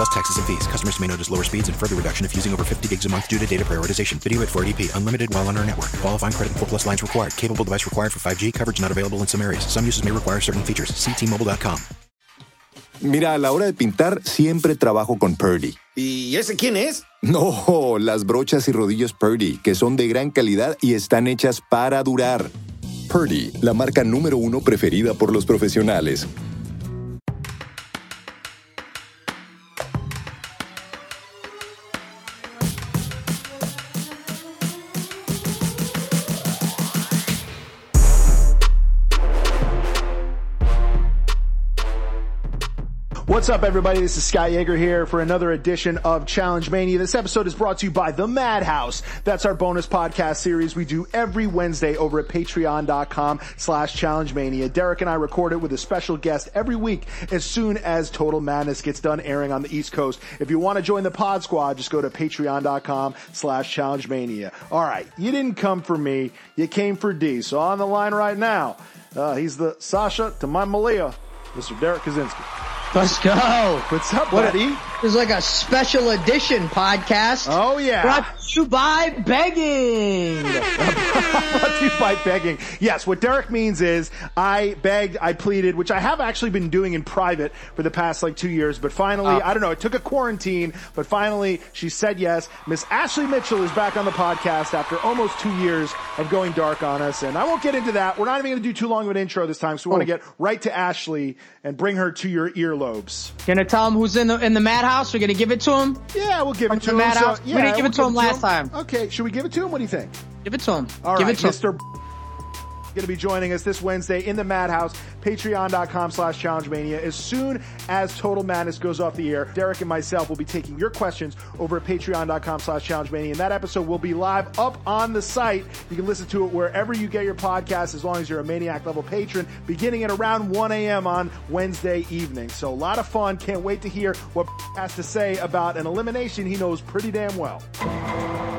Plus taxes and fees. Customers may notice lower speeds and further reduction if using over 50 gigs a month due to data prioritization. Video at 480p. Unlimited while on our network. Qualifying credit and 4 plus lines required. Capable device required for 5G. Coverage not available in some areas. Some uses may require certain features. See T-Mobile.com. Mira, a la hora de pintar siempre trabajo con Purdy. ¿Y ese quién es? No, las brochas y rodillos Purdy, que son de gran calidad y están hechas para durar. Purdy, la marca número uno preferida por los profesionales. Up, everybody? This is Scott Yager here for another edition of Challenge Mania. This episode is brought to you by The Madhouse. That's our bonus podcast series we do every Wednesday over at patreon.com slash challenge mania. Derrick and I record it with a special guest every week as soon as Total Madness gets done airing on the East Coast. If you want to join the pod squad, just go to patreon.com slash challenge mania. All right. You didn't come for me. You came for D. So on the line right now, uh, he's the Sasha to my Malia, Mr. Derrick Kosinski. Let's go. What's up, What a- buddy? It's like a special edition podcast. Oh, yeah. Brought you by begging. Brought to you by begging. Yes, what Derrick means is I begged, I pleaded, which I have actually been doing in private for the past like two years, but finally, Oh. I don't know, it took a quarantine, but finally she said yes. Miss Ashley Mitchell is back on the podcast after almost two years of going dark on us, and I won't get into that. We're not even going to do too long of an intro this time, so we want to Oh. get right to Ashley and bring her to your earlobes. Gonna tell him who's in the in the madhouse. We're gonna give it to him. Yeah, we'll give it to him. Madhouse. So, We didn't give it to him last time. Okay, should we give it to him? What do you think? Give it to him. All give right, it to him. Going to be joining us this Wednesday in the Madhouse, patreon.com slash challenge mania. As soon as Total Madness goes off the air, Derrick and myself will be taking your questions over at patreon.com slash challenge mania. And that episode will be live up on the site. You can listen to it wherever you get your podcast as long as you're a Maniac level patron, beginning at around 1 a.m. on Wednesday evening. So a lot of fun. Can't wait to hear what has to say about an elimination he knows pretty damn well.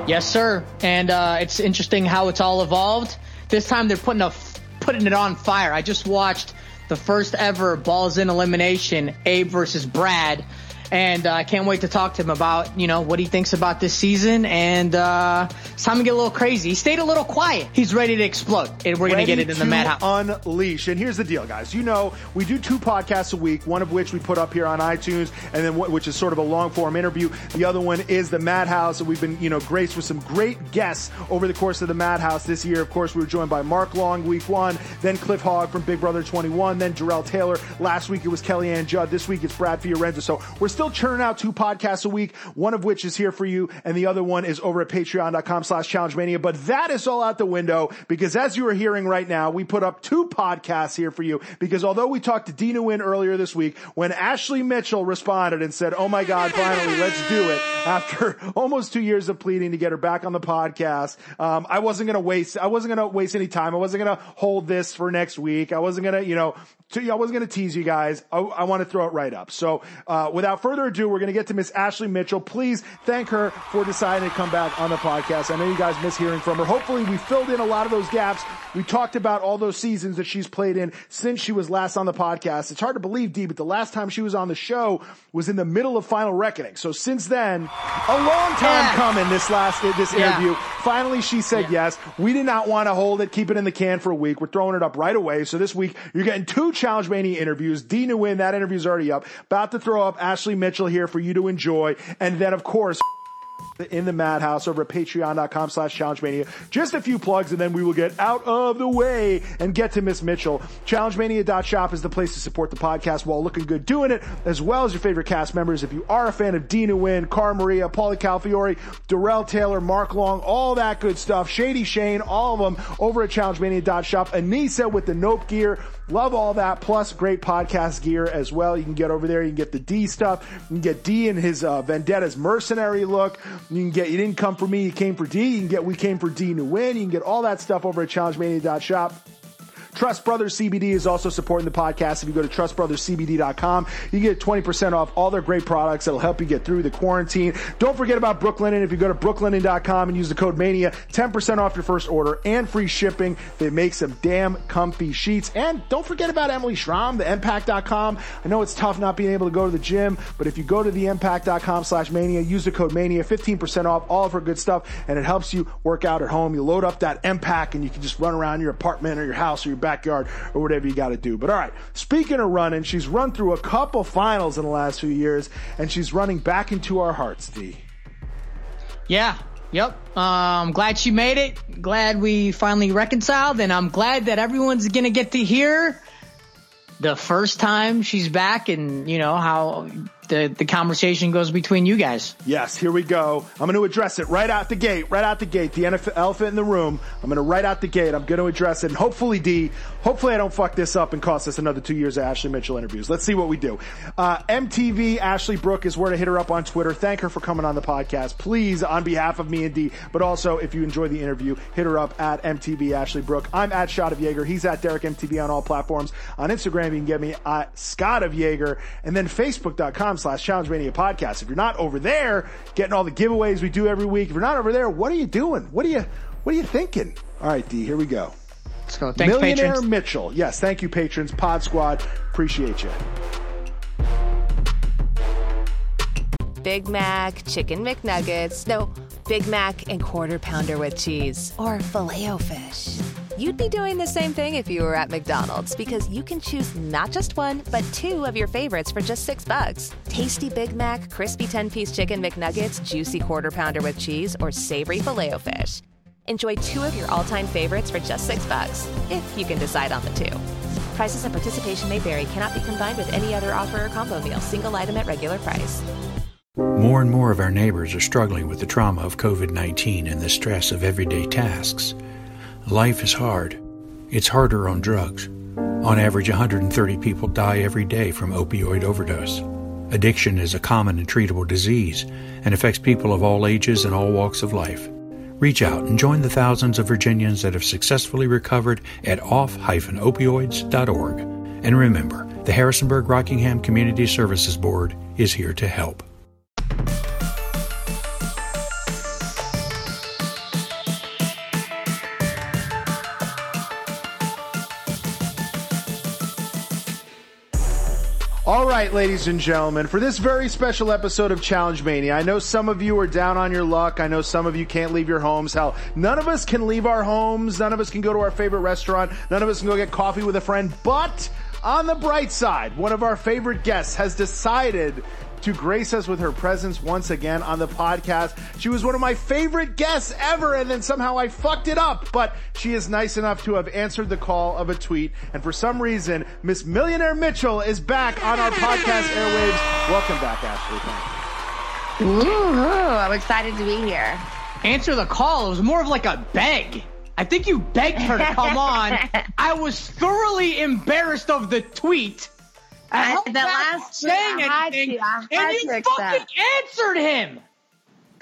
Yes, sir. And uh, it's interesting how it's all evolved. This time they're putting a putting it on fire. I just watched the first ever Balls in elimination, Abe versus Brad, and uh, I can't wait to talk to him about you know what he thinks about this season. And uh, it's time to get a little crazy. He stayed a little quiet. He's ready to explode, and we're gonna get it in the madhouse. Unleash. And here's the deal, guys. You know, we do two podcasts a week, one of which we put up here on iTunes, and then which is sort of a long form interview. The other one is the Madhouse, and we've been, you know, graced with some great guests over the course of the Madhouse this year. Of course, we were joined by Mark Long week one, then Cliff Hogg from Big Brother 21, then Darrell Taylor. Last week it was Kellyanne Judd. This week it's Brad Fiorenza. So we're still churning out two podcasts a week, one of which is here for you, and the other one is over at patreon.com slash challenge mania. But that is all out the window because as you are hearing right now, we put up two podcasts here for you because although we talked to Dee Nguyen earlier this week, when Ashley Mitchell responded and said, Oh my God, finally, let's do it after almost two years of pleading to get her back on the podcast. Um, I wasn't going to waste, I wasn't going to waste any time. I wasn't going to hold this for next week. I wasn't going to, you know, I wasn't going to tease you guys. I, I want to throw it right up. So, uh, without further ado, we're going to get to Miss Ashley Mitchell. Please thank her for deciding to come back on the podcast. I know you guys miss hearing from her. Hopefully we filled in a lot of those gaps. We talked about all those seasons that she's played in since she was last on the podcast. It's hard to believe, Dee, but the last time she was on the show was in the middle of Final Reckoning. So since then, a long time Yeah. coming this last, this Yeah. interview. Finally, she said Yeah. yes. We did not want to hold it, keep it in the can for a week. We're throwing it up right away. So this week, you're getting two Challenge Mania interviews. Dee Nguyen, that interview's already up. About to throw up Ashley Mitchell here for you to enjoy. And then, of course, in the madhouse over at patreon.com slash challenge mania just a few plugs and then we will get out of the way and get to miss mitchell. challengemania.shop is the place to support the podcast while looking good doing it as well as your favorite cast members. If you are a fan of dee nguyen cara maria paulie calafiore darrell taylor mark long all that good stuff shady shane all of them over at challengemania.shop anissa with the nope gear Love all that, plus great podcast gear as well. You can get over there. You can get the D stuff. You can get D in his uh, Vendetta's mercenary look. You can get, you didn't come for me, you came for D. You can get, we came for D to win. You can get all that stuff over at challengemania.shop. Trust Brothers CBD is also supporting the podcast. If you go to trustbrotherscbd.com, you get 20% off all their great products that'll help you get through the quarantine. Don't forget about Brooklinen. If you go to brooklinen.com and use the code MANIA, 10% off your first order and free shipping. They make some damn comfy sheets. And don't forget about Emily Schramm, the empack.com. I know it's tough not being able to go to the gym, but if you go to the empack.com slash mania, use the code mania, 15% off all of her good stuff, and it helps you work out at home. You load up that EmPack and you can just run around your apartment or your house or your backyard or whatever you got to do. But all right, speaking of running, she's run through a couple finals in the last few years, and she's running back into our hearts, D. Yeah, Yep. Um, I'm glad she made it. Glad we finally reconciled, and I'm glad that everyone's gonna get to hear the first time she's back, and you know how the, the conversation goes between you guys. Yes, here we go. I'm going to address it right out the gate, right out the gate. The elephant in the room. I'm going to right out the gate. I'm going to address it. And hopefully, D, hopefully I don't fuck this up and cost us another two years of Ashley Mitchell interviews. Let's see what we do. Uh, MTV Ashley Brooke is where to hit her up on Twitter. Thank her for coming on the podcast. Please, on behalf of me and D, but also if you enjoy the interview, hit her up at MTV Ashley Brooke. I'm at Shot of Yager. He's at Derrick MTV on all platforms. On Instagram, you can get me at Scott of Yager and then Facebook.com slash Challenge Mania podcast. If you're not over there getting all the giveaways we do every week, if you're not over there, what are you doing? What are you, what are you thinking? All right, D, here we go. Let's go. Thanks, Millionaire patrons. Mitchell. Yes, thank you, patrons. Pod Squad. Appreciate you. Big Mac, Chicken McNuggets, no, Big Mac and Quarter Pounder with cheese, or Filet-O-Fish. You'd be doing the same thing if you were at McDonald's because you can choose not just one, but two of your favorites for just six bucks. Tasty Big Mac, crispy 10 piece chicken McNuggets, juicy quarter pounder with cheese, or savory filet o fish. Enjoy two of your all time favorites for just six bucks, if you can decide on the two. Prices and participation may vary, cannot be combined with any other offer or combo meal, single item at regular price. More and more of our neighbors are struggling with the trauma of COVID 19 and the stress of everyday tasks. Life is hard. It's harder on drugs. On average, 130 people die every day from opioid overdose. Addiction is a common and treatable disease and affects people of all ages and all walks of life. Reach out and join the thousands of Virginians that have successfully recovered at off-opioids.org. And remember, the Harrisonburg Rockingham Community Services Board is here to help. Right, ladies and gentlemen, for this very special episode of Challenge Mania, I know some of you are down on your luck. I know some of you can't leave your homes. Hell, none of us can leave our homes. None of us can go to our favorite restaurant. None of us can go get coffee with a friend. But on the bright side, one of our favorite guests has decided to grace us with her presence once again on the podcast. She was one of my favorite guests ever, and then somehow I fucked it up. But she is nice enough to have answered the call of a tweet, and for some reason, Miss Millionaire Mitchell is back on our podcast airwaves. Welcome back, Ashley. Thank you. I'm excited to be here. Answer the call. It was more of like a beg. I think you begged her to come on. I was thoroughly embarrassed of the tweet. I I- held the last from tweet, saying I had anything, to. I and to you accept. fucking answered him.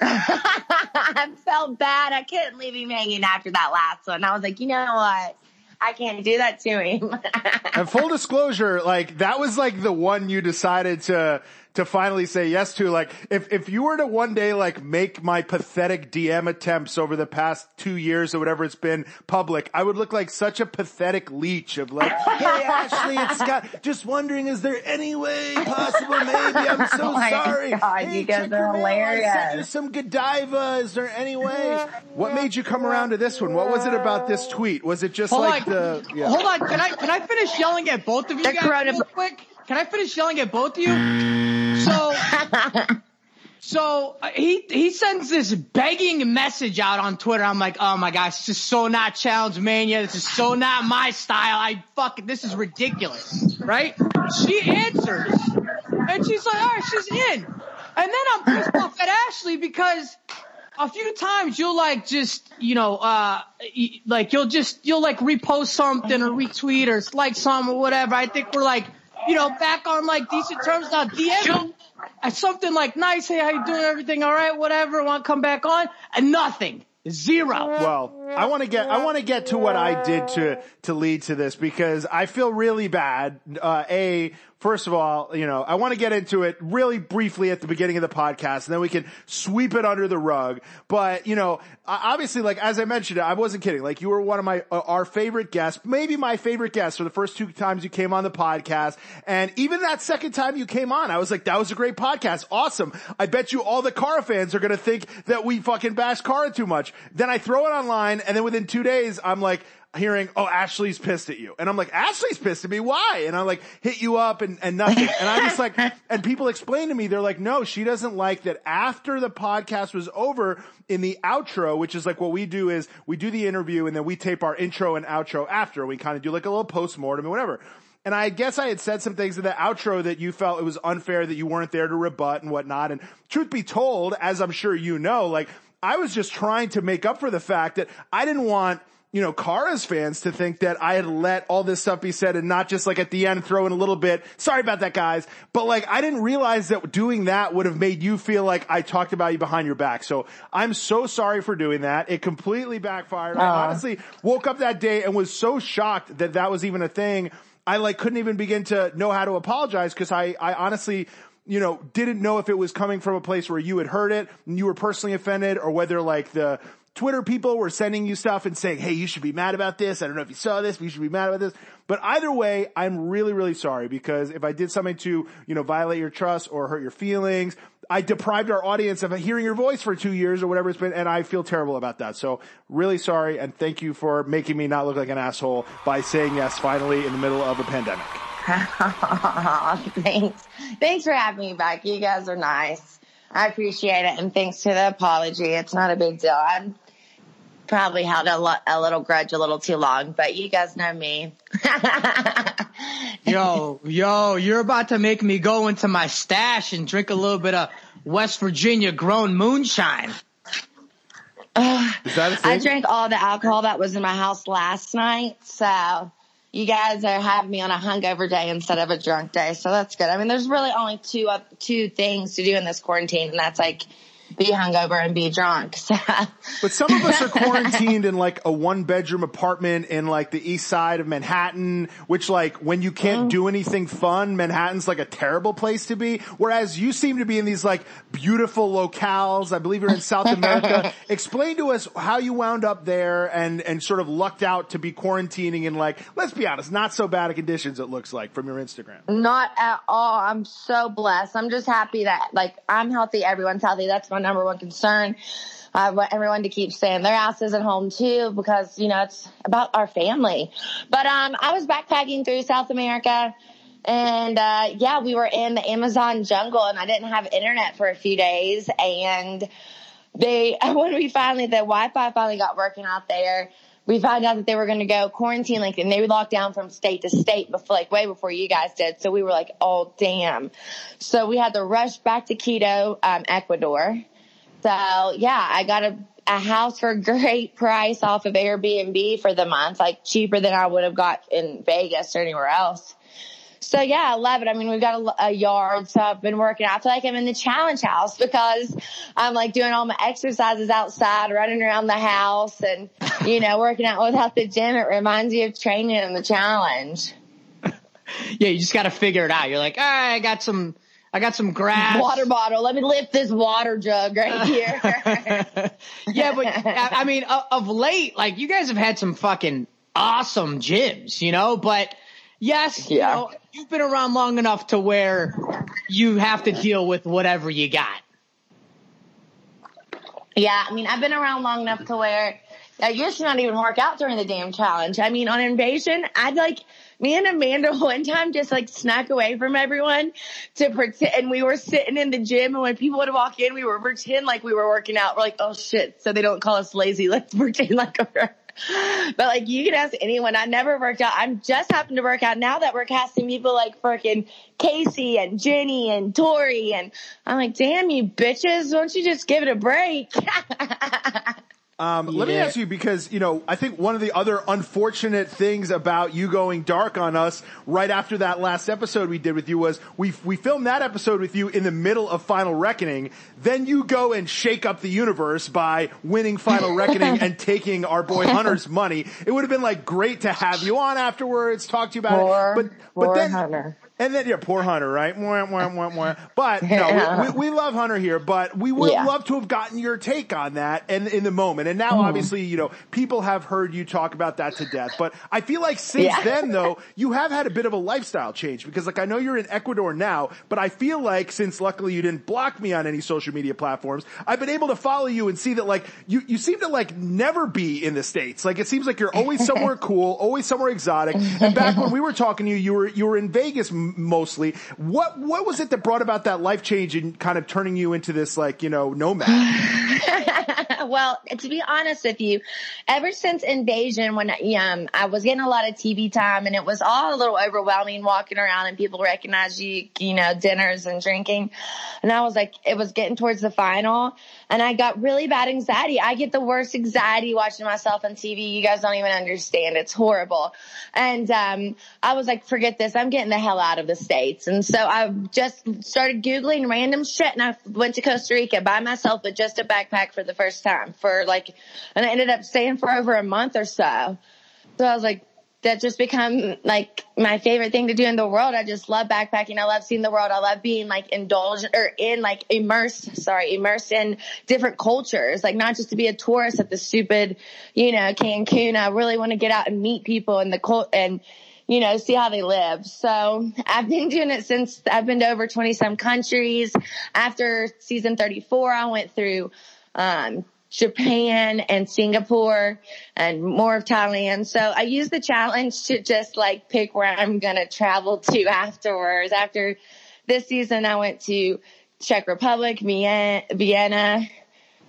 I felt bad. I couldn't leave him hanging after that last one. I was like, you know what? I can't do that to him. And full disclosure, like that was like the one you decided to to finally say yes to. Like if if you were to one day like make my pathetic DM attempts over the past two years or whatever it's been public, I would look like such a pathetic leech of like, hey Ashley, it's Scott. Just wondering, is there any way possible? Maybe I'm so Oh my sorry. God, hey, you guys are your mail. I sent you some Godiva. Is there any way? What made you come around to this one? What was it about this tweet? Was it just Hold like on, the? Yeah. hold on. Can I can I finish yelling at both of you The guys real quick? Can I finish yelling at both of you? So, uh, he he sends this begging message out on Twitter. I'm like, oh my gosh, this is so not challenge mania. This is so not my style. I fuck this is ridiculous, right? She answers, and she's like, all right, she's in. And then I'm pissed off at Ashley because a few times you'll like just you know uh like you'll just you'll like repost something or retweet or like some or whatever i think we're like you know back on like decent terms now dm something like nice hey how you doing everything all right whatever want to come back on and nothing Zero. Well, I want to get I want to get to what I did to to lead to this because I feel really bad. Uh, a first of all, you know, I want to get into it really briefly at the beginning of the podcast, and then we can sweep it under the rug. But you know, obviously, like as I mentioned, I wasn't kidding. Like you were one of my uh, our favorite guests, maybe my favorite guest for the first two times you came on the podcast, and even that second time you came on, I was like, that was a great podcast, awesome. I bet you all the Cara fans are gonna think that we fucking bash Cara too much. Then I throw it online, and then within two days, I'm like, hearing, oh, Ashley's pissed at you. And I'm like, Ashley's pissed at me. Why? And I'm like, hit you up and, and nothing. And I'm just like, and people explain to me, they're like, no, she doesn't like that after the podcast was over in the outro, which is like what we do is we do the interview and then we tape our intro and outro after. We kind of do like a little post-mortem and whatever. And I guess I had said some things in the outro that you felt it was unfair that you weren't there to rebut and whatnot. And truth be told, as I'm sure you know, like I was just trying to make up for the fact that I didn't want you know, Cara's fans to think that I had let all this stuff be said and not just like at the end throw in a little bit. Sorry about that, guys. But like, I didn't realize that doing that would have made you feel like I talked about you behind your back. So I'm so sorry for doing that. It completely backfired. Uh. I honestly woke up that day and was so shocked that that was even a thing. I like couldn't even begin to know how to apologize because I, I honestly you know, didn't know if it was coming from a place where you had heard it and you were personally offended or whether like the, Twitter people were sending you stuff and saying, Hey, you should be mad about this. I don't know if you saw this, but you should be mad about this. But either way, I'm really, really sorry because if I did something to, you know, violate your trust or hurt your feelings, I deprived our audience of hearing your voice for two years or whatever it's been, and I feel terrible about that. So really sorry, and thank you for making me not look like an asshole by saying yes finally in the middle of a pandemic. thanks. Thanks for having me back. You guys are nice. I appreciate it, and thanks to the apology. It's not a big deal. I'm probably held a, lo- a little grudge a little too long, but you guys know me. yo, yo, you're about to make me go into my stash and drink a little bit of West Virginia grown moonshine. Uh, I drank all the alcohol that was in my house last night, so you guys are having me on a hungover day instead of a drunk day, so that's good. I mean, there's really only two two things to do in this quarantine, and that's like be hungover and be drunk. So. But some of us are quarantined in like a one bedroom apartment in like the east side of Manhattan, which like when you can't mm. do anything fun, Manhattan's like a terrible place to be. Whereas you seem to be in these like beautiful locales. I believe you're in South America. Explain to us how you wound up there and, and sort of lucked out to be quarantining in like, let's be honest, not so bad conditions it looks like from your Instagram. Not at all. I'm so blessed. I'm just happy that like I'm healthy. Everyone's healthy. That's my number one concern. I want everyone to keep staying their asses at home too, because, you know, it's about our family. But, um, I was backpacking through South America and, uh, yeah, we were in the Amazon jungle and I didn't have internet for a few days. And they, when we finally, the Wi-Fi finally got working out there, we found out that they were going to go quarantine, like, and they would lock down from state to state before, like, way before you guys did. So we were like, oh, damn. So we had to rush back to Quito, um, Ecuador. So yeah, I got a, a house for a great price off of Airbnb for the month, like cheaper than I would have got in Vegas or anywhere else. So yeah, I love it. I mean, we've got a, a, yard, so I've been working out. I feel like I'm in the challenge house because I'm like doing all my exercises outside, running around the house and, you know, working out without the gym. It reminds you of training in the challenge. yeah, you just got to figure it out. You're like, all right, I got some, I got some grass. Water bottle. Let me lift this water jug right here. yeah, but I mean, of late, like you guys have had some fucking awesome gyms, you know, but yes, yeah. you know, you've been around long enough to where you have to deal with whatever you got. Yeah, I mean, I've been around long enough to where I used to not even work out during the damn challenge. I mean, on invasion, I'd like me and Amanda one time just like snuck away from everyone to pretend, and we were sitting in the gym and when people would walk in, we were pretend like we were working out. We're like, oh shit. So they don't call us lazy. Let's pretend like we're but like you can ask anyone. I never worked out. I'm just happened to work out now that we're casting people like freaking Kaycee and Jenny and Tori and I'm like, damn you bitches, won't you just give it a break? Um, let me ask you because you know I think one of the other unfortunate things about you going dark on us right after that last episode we did with you was we we filmed that episode with you in the middle of Final Reckoning. Then you go and shake up the universe by winning Final Reckoning and taking our boy Hunter's money. It would have been like great to have you on afterwards, talk to you about Poor- it. But but then Hunter. And then, yeah, poor Hunter, right? Mwah, mwah, mwah, mwah. But no, we, we, we love Hunter here, but we would Yeah. love to have gotten your take on that and in the moment. And now, Mm. obviously, you know, people have heard you talk about that to death. But I feel like since Yeah. then, though, you have had a bit of a lifestyle change because, like, I know you're in Ecuador now, but I feel like since luckily you didn't block me on any social media platforms, I've been able to follow you and see that, like, you, you seem to, like, never be in the States. Like, it seems like you're always somewhere cool, always somewhere exotic. And back when we were talking to you, you were, you were in Vegas mostly. What, what was it that brought about that life change and kind of turning you into this, like, you know, nomad? well, to be honest with you, ever since Invasion, when um, I was getting a lot of TV time and it was all a little overwhelming walking around and people recognize you, you know, dinners and drinking. And I was like, it was getting towards the final and I got really bad anxiety. I get the worst anxiety watching myself on TV. You guys don't even understand. It's horrible. And, um, I was like, forget this. I'm getting the hell out of the States. And so I just started Googling random shit and I went to Costa Rica by myself with just a backpack for the first time for like, and I ended up staying for over a month or so. So I was like, that just become like my favorite thing to do in the world. I just love backpacking. I love seeing the world. I love being like indulged or in like immersed, sorry, immersed in different cultures. Like not just to be a tourist at the stupid, you know, Cancun. I really want to get out and meet people and the cult and, you know, see how they live. So I've been doing it since I've been to over 20 some countries. After season 34, I went through, um, Japan and Singapore and more of Thailand. So I use the challenge to just like pick where I'm going to travel to afterwards. After this season, I went to Czech Republic, Vienna.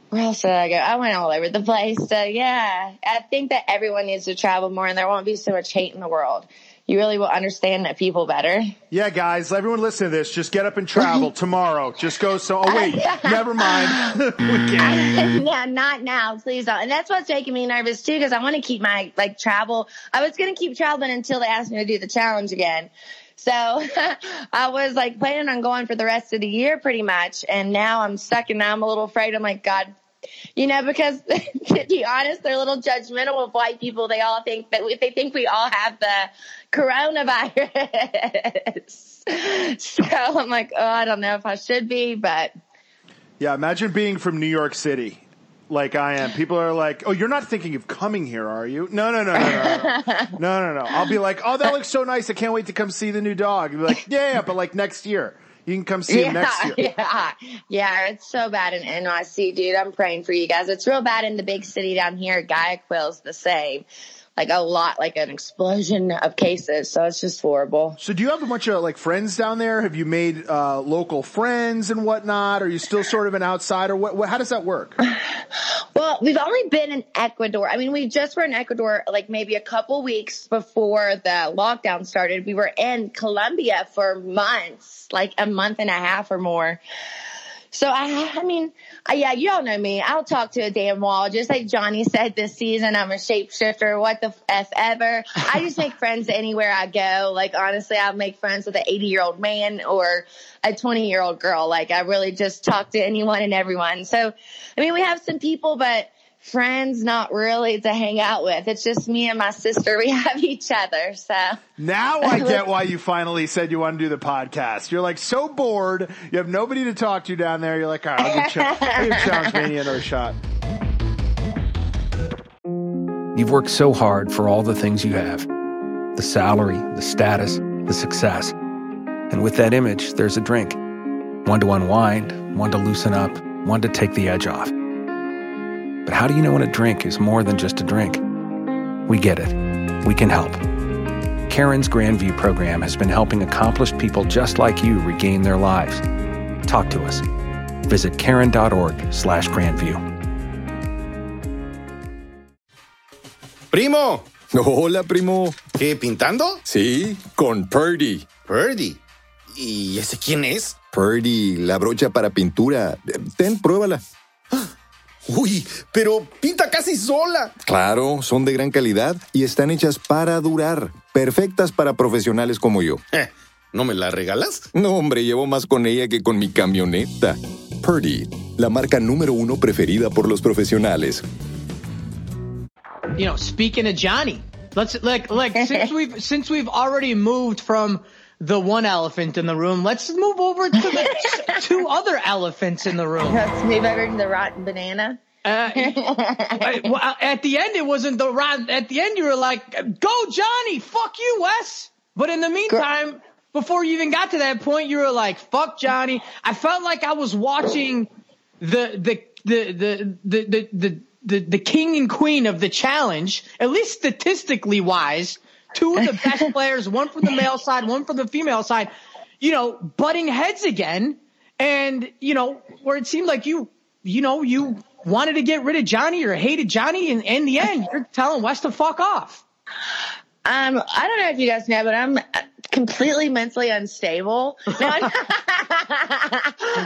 Where else did I go? I went all over the place. So yeah, I think that everyone needs to travel more and there won't be so much hate in the world. You really will understand that people better. Yeah, guys, everyone listen to this. Just get up and travel tomorrow. Just go. So, oh wait, never mind. yeah, not now, please don't. And that's what's making me nervous too, because I want to keep my like travel. I was gonna keep traveling until they asked me to do the challenge again. So I was like planning on going for the rest of the year pretty much. And now I'm stuck and now I'm a little afraid. I'm like, God, you know, because to be honest, they're a little judgmental of white people. They all think that we, they think we all have the coronavirus. so I'm like, oh, I don't know if I should be, but Yeah, imagine being from New York City. Like I am. People are like, "Oh, you're not thinking of coming here, are you?" No, no, no, no, no, no, no, no, no. I'll be like, "Oh, that looks so nice. I can't wait to come see the new dog." You'll be like, "Yeah, yeah, but like next year, you can come see him next year." Yeah, yeah, it's so bad in NYC, dude. I'm praying for you guys. It's real bad in the big city down here. Guayaquil's the same. Like a lot, like an explosion of cases. So it's just horrible. So, do you have a bunch of like friends down there? Have you made uh, local friends and whatnot? Are you still sort of an outsider? What, what? How does that work? Well, we've only been in Ecuador. I mean, we just were in Ecuador like maybe a couple weeks before the lockdown started. We were in Colombia for months, like a month and a half or more. So I, I mean, uh, yeah, you all know me. I'll talk to a damn wall. Just like Johnny said this season, I'm a shapeshifter. What the f ever. I just make friends anywhere I go. Like honestly, I'll make friends with an 80 year old man or a 20 year old girl. Like I really just talk to anyone and everyone. So, I mean, we have some people, but friends, not really to hang out with. It's just me and my sister. We have each other. So Now I get why you finally said you want to do the podcast. You're like so bored. You have nobody to talk to down there. You're like, all right, I'll give, Ch- I'll give Challenge Mania another shot. You've worked so hard for all the things you have the salary, the status, the success. And with that image, there's a drink one to unwind, one to loosen up, one to take the edge off. But how do you know when a drink is more than just a drink? We get it. We can help. Caron's Grandview program has been helping accomplished people just like you regain their lives. Talk to us. Visit caron.org slash grandview. Primo, Hola, primo. ¿qué pintando? Sí, con Purdy. Purdy. ¿Y ese quién es? Purdy, la brocha para pintura. Ten, pruébala. ¡Ah! Uy, pero pinta casi sola. Claro, son de gran calidad y están hechas para durar. Perfectas para profesionales como yo. Eh, ¿No me la regalas? No, hombre, llevo más con ella que con mi camioneta. Purdy, la marca número uno preferida por los profesionales. You know, speaking of Johnny, let's like like since we've since we've already moved from the one elephant in the room, let's move over to the two other elephants in the room. Let's move over to the rotten banana. Uh, I- well, at the end, it wasn't the right. At the end, you were like, "Go, Johnny! Fuck you, Wes!" But in the meantime, before you even got to that point, you were like, "Fuck Johnny." I felt like I was watching the the the the the the the, the, the king and queen of the challenge, at least statistically wise. Two of the best players, one from the male side, one from the female side, you know, butting heads again. And, you know, where it seemed like you, you know, you wanted to get rid of Johnny or hated Johnny. And in the end, you're telling Wes to fuck off. Um, I don't know if you guys know, but I'm completely mentally unstable. No,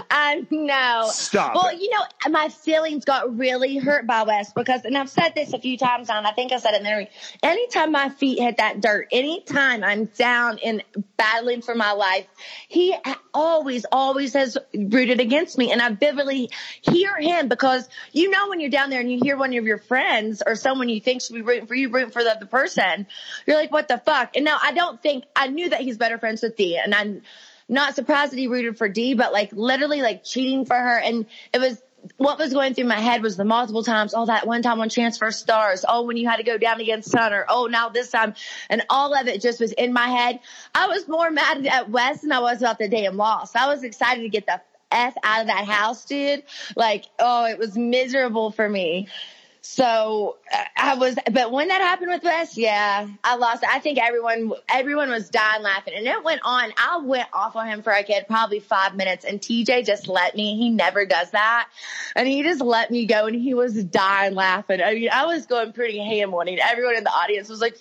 I no. Stop Well, it. you know, my feelings got really hurt by Wes because, and I've said this a few times now, and I think I said it in there. Anytime my feet hit that dirt, anytime I'm down and battling for my life, he always, always has rooted against me. And I vividly hear him because you know, when you're down there and you hear one of your friends or someone you think should be rooting for you, rooting for the other person, you're like, what the fuck? And now I don't think, I knew that he's better friends with Dee and I'm not surprised that he rooted for Dee, but like literally like cheating for her. And it was, what was going through my head was the multiple times, oh, that one time on Transfer Stars, oh, when you had to go down against Sunner, oh, now this time. And all of it just was in my head. I was more mad at Wes than I was about the damn loss. I was excited to get the F out of that house, dude. Like, oh, it was miserable for me. So uh, I was, but when that happened with Wes, yeah, I lost. I think everyone, everyone was dying laughing and it went on. I went off on him for a kid, probably five minutes and TJ just let me. He never does that. And he just let me go and he was dying laughing. I mean, I was going pretty ham on it. Everyone in the audience was like,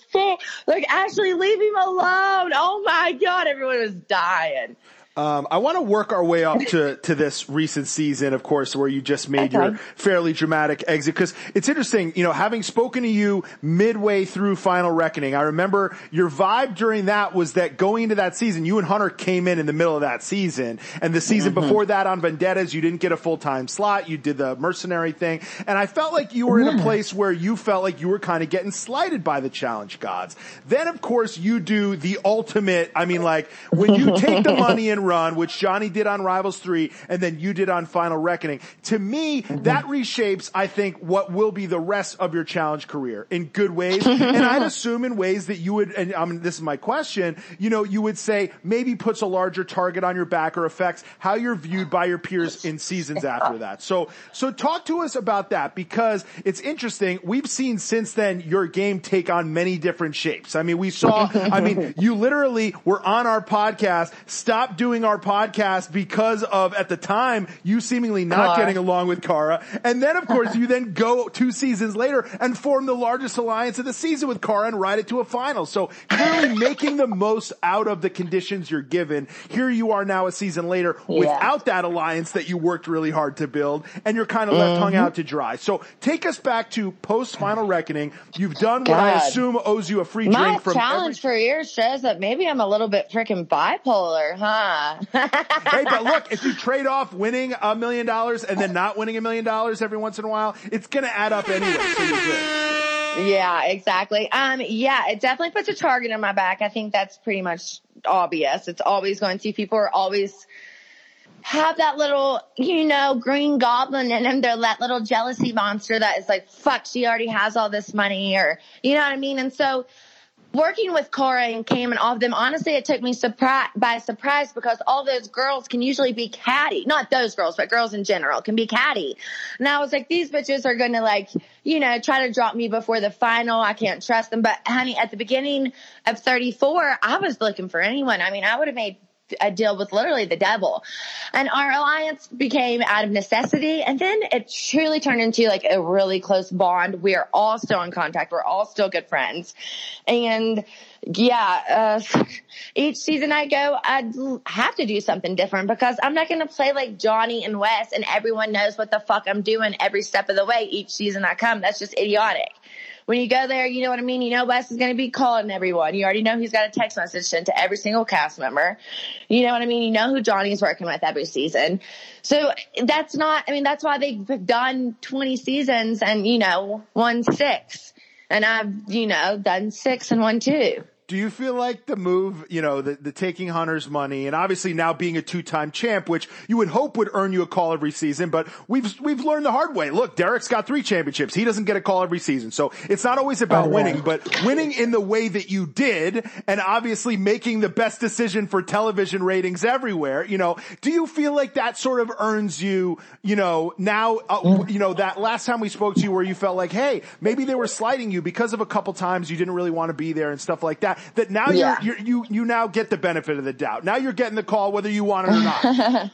like Ashley, leave him alone. Oh my God. Everyone was dying. Um, I want to work our way up to, to this recent season, of course, where you just made Okay. your fairly dramatic exit. Because it's interesting, you know, having spoken to you midway through Final Reckoning, I remember your vibe during that was that going into that season, you and Hunter came in in the middle of that season, and the season before that on Vendettas, you didn't get a full time slot. You did the mercenary thing, and I felt like you were in a place where you felt like you were kind of getting slighted by the challenge gods. Then, of course, you do the ultimate. I mean, like when you take the money and run, which Johnny did on Rivals 3 and then you did on Final Reckoning. To me, that reshapes, I think, what will be the rest of your challenge career in good ways. and I'd assume in ways that you would, and I mean, this is my question, you know, you would say maybe puts a larger target on your back or affects how you're viewed by your peers in seasons after that. So, so talk to us about that because it's interesting. We've seen since then your game take on many different shapes. I mean, we saw, I mean, you literally were on our podcast, stopped doing our podcast because of, at the time, you seemingly not Cara. getting along with Cara. And then, of course, you then go two seasons later and form the largest alliance of the season with Cara and ride it to a final. So clearly making the most out of the conditions you're given. Here you are now a season later without that alliance that you worked really hard to build and you're kind of left hung mm-hmm. out to dry. So take us back to post final reckoning. You've done what I assume owes you a free My drink from challenge every- for years shows that maybe I'm a little bit freaking bipolar, huh? Hey, but look, if you trade off winning a million dollars and then not winning a million dollars every once in a while, it's going to add up anyway. So. Yeah, exactly. Um, yeah, it definitely puts a target on my back. I think that's pretty much obvious. It's always going to. People are always have that little, you know, green goblin in them. They're that little jealousy monster that is like, fuck, she already has all this money or, you know what I mean? And so working with Cara and Cam and all of them, honestly, it took me surprise by surprise because all those girls can usually be catty. Not those girls, but girls in general can be catty. And I was like, these bitches are going to like, you know, try to drop me before the final. I can't trust them. But honey, at the beginning of 34, I was looking for anyone. I mean, I would have made a deal with literally the devil. And our alliance became out of necessity. And then it truly turned into like a really close bond. We are all still in contact. We're all still good friends. And yeah, uh, each season I go, I have to do something different because I'm not going to play like Johnny and Wes and everyone knows what the fuck I'm doing every step of the way each season I come. That's just idiotic when you go there, you know what I mean? You know Wes is going to be calling everyone. You already know he's got a text message sent to every single cast member. You know what I mean? You know who Johnny's working with every season. So that's not, I mean, that's why they've done 20 seasons and, you know, won six. And I've, you know, done six and one two. Do you feel like the move, you know, the, the taking Hunter's money and obviously now being a two-time champ, which you would hope would earn you a call every season, but we've, we've learned the hard way. Look, Derrick's got three championships. He doesn't get a call every season. So it's not always about oh, winning, but winning in the way that you did and obviously making the best decision for television ratings everywhere. You know, do you feel like that sort of earns you, you know, now, uh, mm. you know, that last time we spoke to you where you felt like, hey, maybe they were sliding you because of a couple times you didn't really want to be there and stuff like that that now yeah. you're, you're, you you now get the benefit of the doubt. Now you're getting the call whether you want it or not.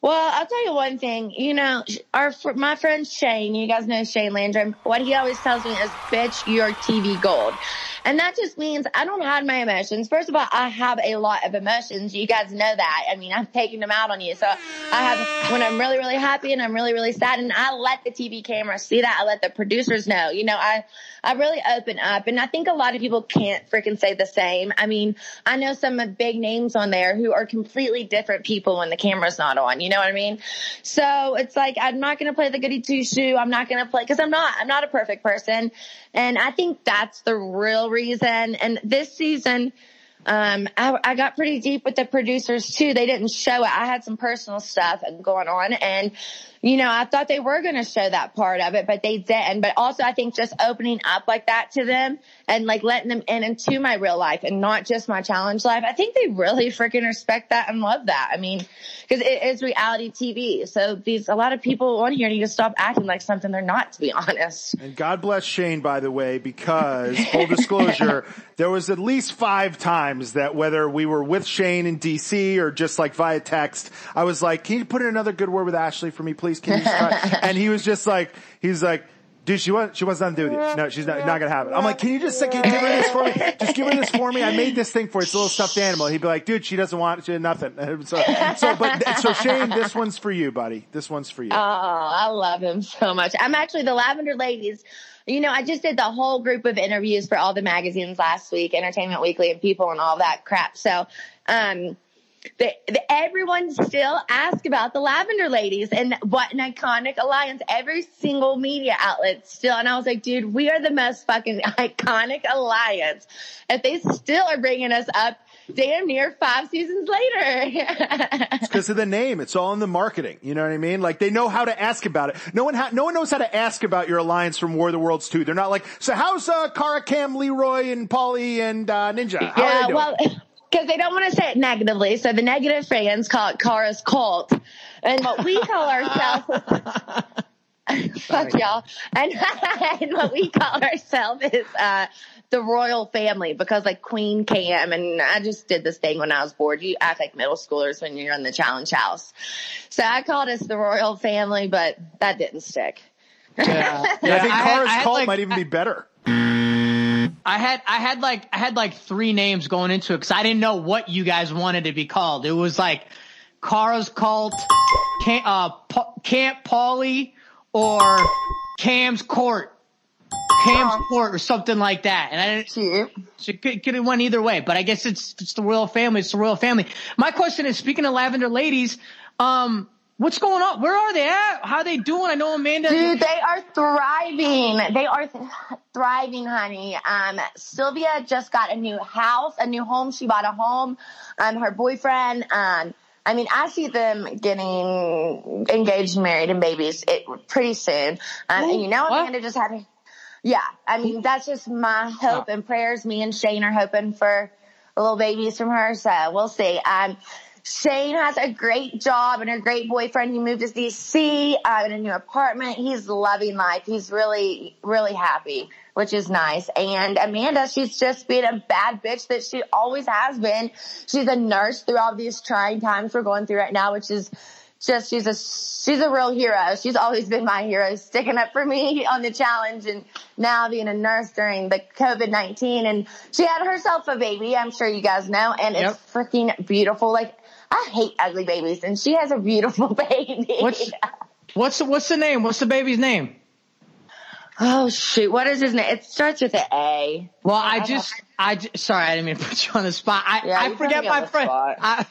well, I'll tell you one thing. You know, our my friend Shane. You guys know Shane Landrum. What he always tells me is, "Bitch, you're TV gold." And that just means I don't hide my emotions. First of all, I have a lot of emotions. You guys know that. I mean, I'm taking them out on you. So I have, when I'm really, really happy and I'm really, really sad and I let the TV camera see that. I let the producers know, you know, I, I really open up and I think a lot of people can't freaking say the same. I mean, I know some big names on there who are completely different people when the camera's not on. You know what I mean? So it's like, I'm not going to play the goody two shoe. I'm not going to play, cause I'm not, I'm not a perfect person. And I think that's the real reason. And this season, um, I, I, got pretty deep with the producers too. They didn't show it. I had some personal stuff going on and you know, I thought they were going to show that part of it, but they didn't. But also I think just opening up like that to them and like letting them in into my real life and not just my challenge life. I think they really freaking respect that and love that. I mean, cause it is reality TV. So these, a lot of people on here need to stop acting like something they're not, to be honest. And God bless Shane, by the way, because full disclosure, there was at least five times that whether we were with Shane in DC or just like via text, I was like, can you put in another good word with Ashley for me, please? Please, can you try? and he was just like, he's like, dude, she wants, she wants nothing to do with you. No, she's not, not gonna have it. I'm like, can you just like, give her this for me? Just give her this for me. I made this thing for you. It's a little stuffed animal. He'd be like, dude, she doesn't want she, nothing. So, so, but, so Shane, this one's for you, buddy. This one's for you. Oh, I love him so much. I'm actually the Lavender Ladies. You know, I just did the whole group of interviews for all the magazines last week, Entertainment Weekly and People and all that crap. So, um, the, the, everyone still asks about the Lavender Ladies and what an iconic alliance. Every single media outlet still, and I was like, dude, we are the most fucking iconic alliance. If they still are bringing us up damn near five seasons later. it's because of the name. It's all in the marketing. You know what I mean? Like they know how to ask about it. No one, ha- no one knows how to ask about your alliance from War of the Worlds 2. They're not like, so how's, uh, Cara, Cam, Leroy, and Paulie and, uh, Ninja? How yeah, well, because they don't want to say it negatively. So the negative fans call it Cara's cult. And what we call ourselves, fuck y'all. And, and, what we call ourselves is, uh, the royal family because like Queen Cam and I just did this thing when I was bored. You act like middle schoolers when you're in the challenge house. So I called us the royal family, but that didn't stick. Yeah. yeah I think Cara's cult like, might even be better. I had I had like I had like three names going into it because I didn't know what you guys wanted to be called. It was like Cara's cult, Camp, uh, Camp Paulie, or Cam's Court. Cam's Court or something like that. And I didn't, so it could, could have went either way, but I guess it's, it's the royal family. It's the royal family. My question is, speaking of lavender ladies, um, What's going on? Where are they at? How are they doing? I know Amanda. Dude, they are thriving. They are th- thriving, honey. Um, Sylvia just got a new house, a new home. She bought a home. Um, her boyfriend, um, I mean, I see them getting engaged, married, and babies it, pretty soon. Um, and you know, what? Amanda just had, yeah. I mean, that's just my hope and prayers. Me and Shane are hoping for a little babies from her, so we'll see. Um, Shane has a great job and a great boyfriend. He moved to DC uh, in a new apartment. He's loving life. He's really, really happy. which is nice. And Amanda, she's just been a bad bitch that she always has been. She's a nurse through all these trying times we're going through right now, which is just she's a she's a real hero. She's always been my hero, sticking up for me on the challenge, and now being a nurse during the COVID nineteen. And she had herself a baby. I'm sure you guys know, and yep. it's freaking beautiful. Like I hate ugly babies, and she has a beautiful baby. What's what's what's the name? What's the baby's name? Oh shoot! What is his name? It starts with an A. Well, I, I just, I just, sorry, I didn't mean to put you on the spot. I, yeah, I forget my friend. I,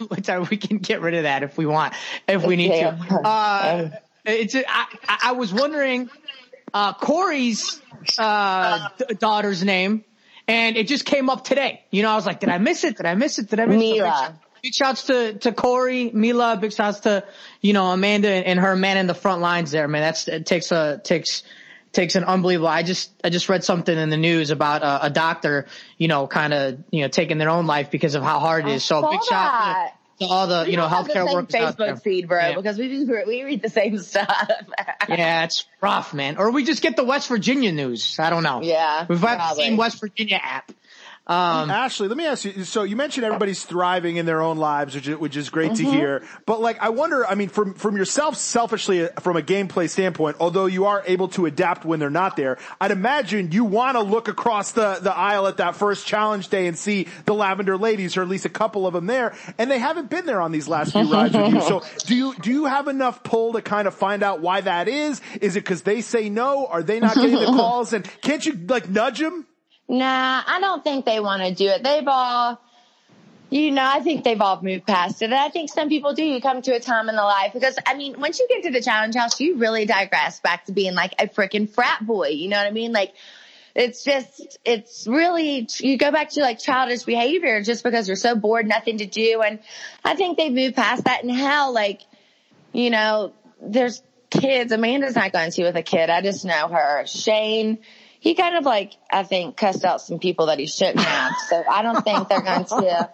we can get rid of that if we want, if we need to. Uh, it's, I, I was wondering, uh, Corey's, uh, daughter's name, and it just came up today. You know, I was like, did I miss it? Did I miss it? Did I miss Mila. it? Big shouts to, to Corey, Mila, big shouts to, you know, Amanda and her man in the front lines there, man. That's, it takes a, takes, takes an unbelievable. I just I just read something in the news about a, a doctor, you know, kind of you know taking their own life because of how hard it is. So big shout to, to all the we you know healthcare workers. Facebook feed, bro, yeah. because we we read the same stuff. yeah, it's rough, man. Or we just get the West Virginia news. I don't know. Yeah, we've got the same West Virginia app. Um, Ashley, let me ask you. So you mentioned everybody's thriving in their own lives, which is, which is great mm-hmm. to hear. But like, I wonder. I mean, from from yourself, selfishly, from a gameplay standpoint, although you are able to adapt when they're not there, I'd imagine you want to look across the the aisle at that first challenge day and see the Lavender Ladies, or at least a couple of them there, and they haven't been there on these last few rides with you. So do you do you have enough pull to kind of find out why that is? Is it because they say no? Are they not getting the calls? And can't you like nudge them? Nah, I don't think they want to do it. They've all, you know, I think they've all moved past it. And I think some people do. You come to a time in the life because, I mean, once you get to the challenge house, you really digress back to being like a freaking frat boy. You know what I mean? Like, it's just, it's really, you go back to like childish behavior just because you're so bored, nothing to do. And I think they've moved past that. And hell, like, you know, there's kids. Amanda's not going to see with a kid. I just know her. Shane, he kind of like, I think, cussed out some people that he shouldn't have. So I don't think they're going to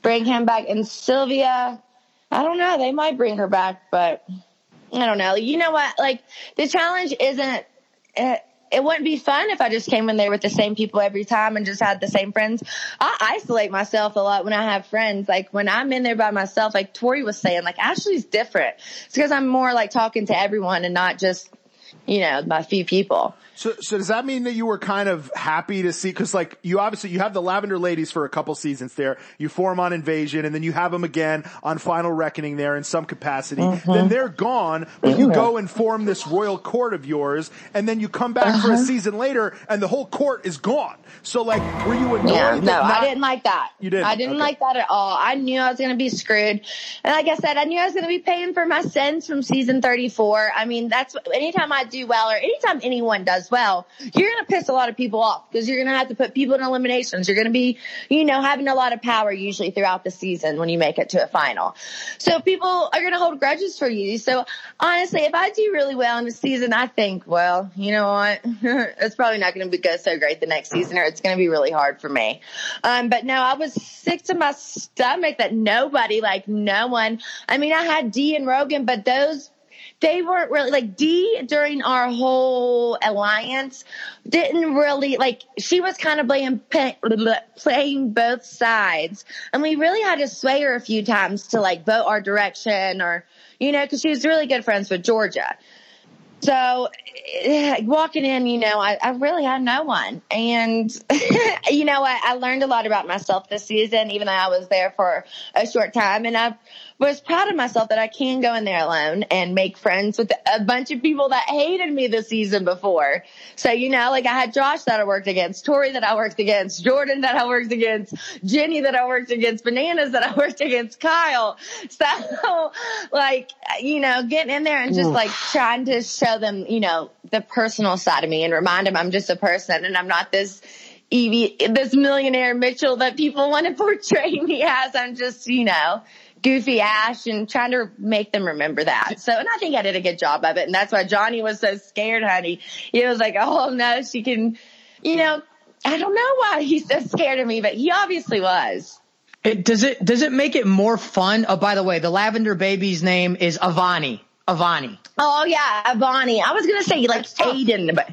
bring him back. And Sylvia, I don't know. They might bring her back, but I don't know. You know what? Like the challenge isn't, it, it wouldn't be fun if I just came in there with the same people every time and just had the same friends. I isolate myself a lot when I have friends. Like when I'm in there by myself, like Tori was saying, like Ashley's different. It's because I'm more like talking to everyone and not just, you know, my few people. So, so does that mean that you were kind of happy to see? Because like you obviously you have the Lavender Ladies for a couple seasons there. You form on Invasion, and then you have them again on Final Reckoning there in some capacity. Mm-hmm. Then they're gone, but you go and form this royal court of yours, and then you come back uh-huh. for a uh-huh. season later, and the whole court is gone. So like, were you annoyed? Yeah, no, not- I didn't like that. You didn't. I didn't okay. like that at all. I knew I was going to be screwed, and like I said, I knew I was going to be paying for my sins from season thirty-four. I mean, that's anytime I do well, or anytime anyone does well, you you're going to piss a lot of people off because you're going to have to put people in eliminations. You're going to be, you know, having a lot of power usually throughout the season when you make it to a final. So people are going to hold grudges for you. So honestly, if I do really well in the season, I think, well, you know what? it's probably not going to go so great the next season or it's going to be really hard for me. Um, but no, I was sick to my stomach that nobody, like no one, I mean, I had Dee and Rogan, but those they weren't really like Dee during our whole alliance didn't really like she was kind of playing playing both sides and we really had to sway her a few times to like vote our direction or you know because she was really good friends with Georgia. So eh, walking in, you know, I, I really had no one. And, you know, I, I learned a lot about myself this season, even though I was there for a short time. And I've was proud of myself that I can go in there alone and make friends with a bunch of people that hated me the season before. So, you know, like I had Josh that I worked against, Tori that I worked against, Jordan that I worked against, Jenny that I worked against, Bananas that I worked against, Kyle. So, like, you know, getting in there and just like trying to show them, you know, the personal side of me and remind them I'm just a person and I'm not this Evie, this millionaire Mitchell that people want to portray me as. I'm just, you know, goofy Ash and trying to make them remember that. So, and I think I did a good job of it. And that's why Johnny was so scared, honey. He was like, oh no, she can, you know, I don't know why he's so scared of me, but he obviously was. It, does it, does it make it more fun? Oh, by the way, the lavender baby's name is Avani. Avani. Oh yeah, Avani. I was going to say like Aiden, but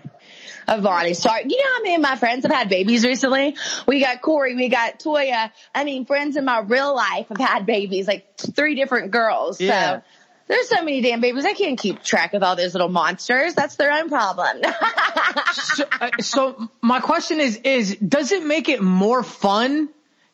of Bonnie. Sorry. You know how many of my friends have had babies recently? We got Corey, we got Toya. I mean, friends in my real life have had babies, like three different girls. Yeah. So there's so many damn babies. I can't keep track of all those little monsters. That's their own problem. so, uh, so my question is, is does it make it more fun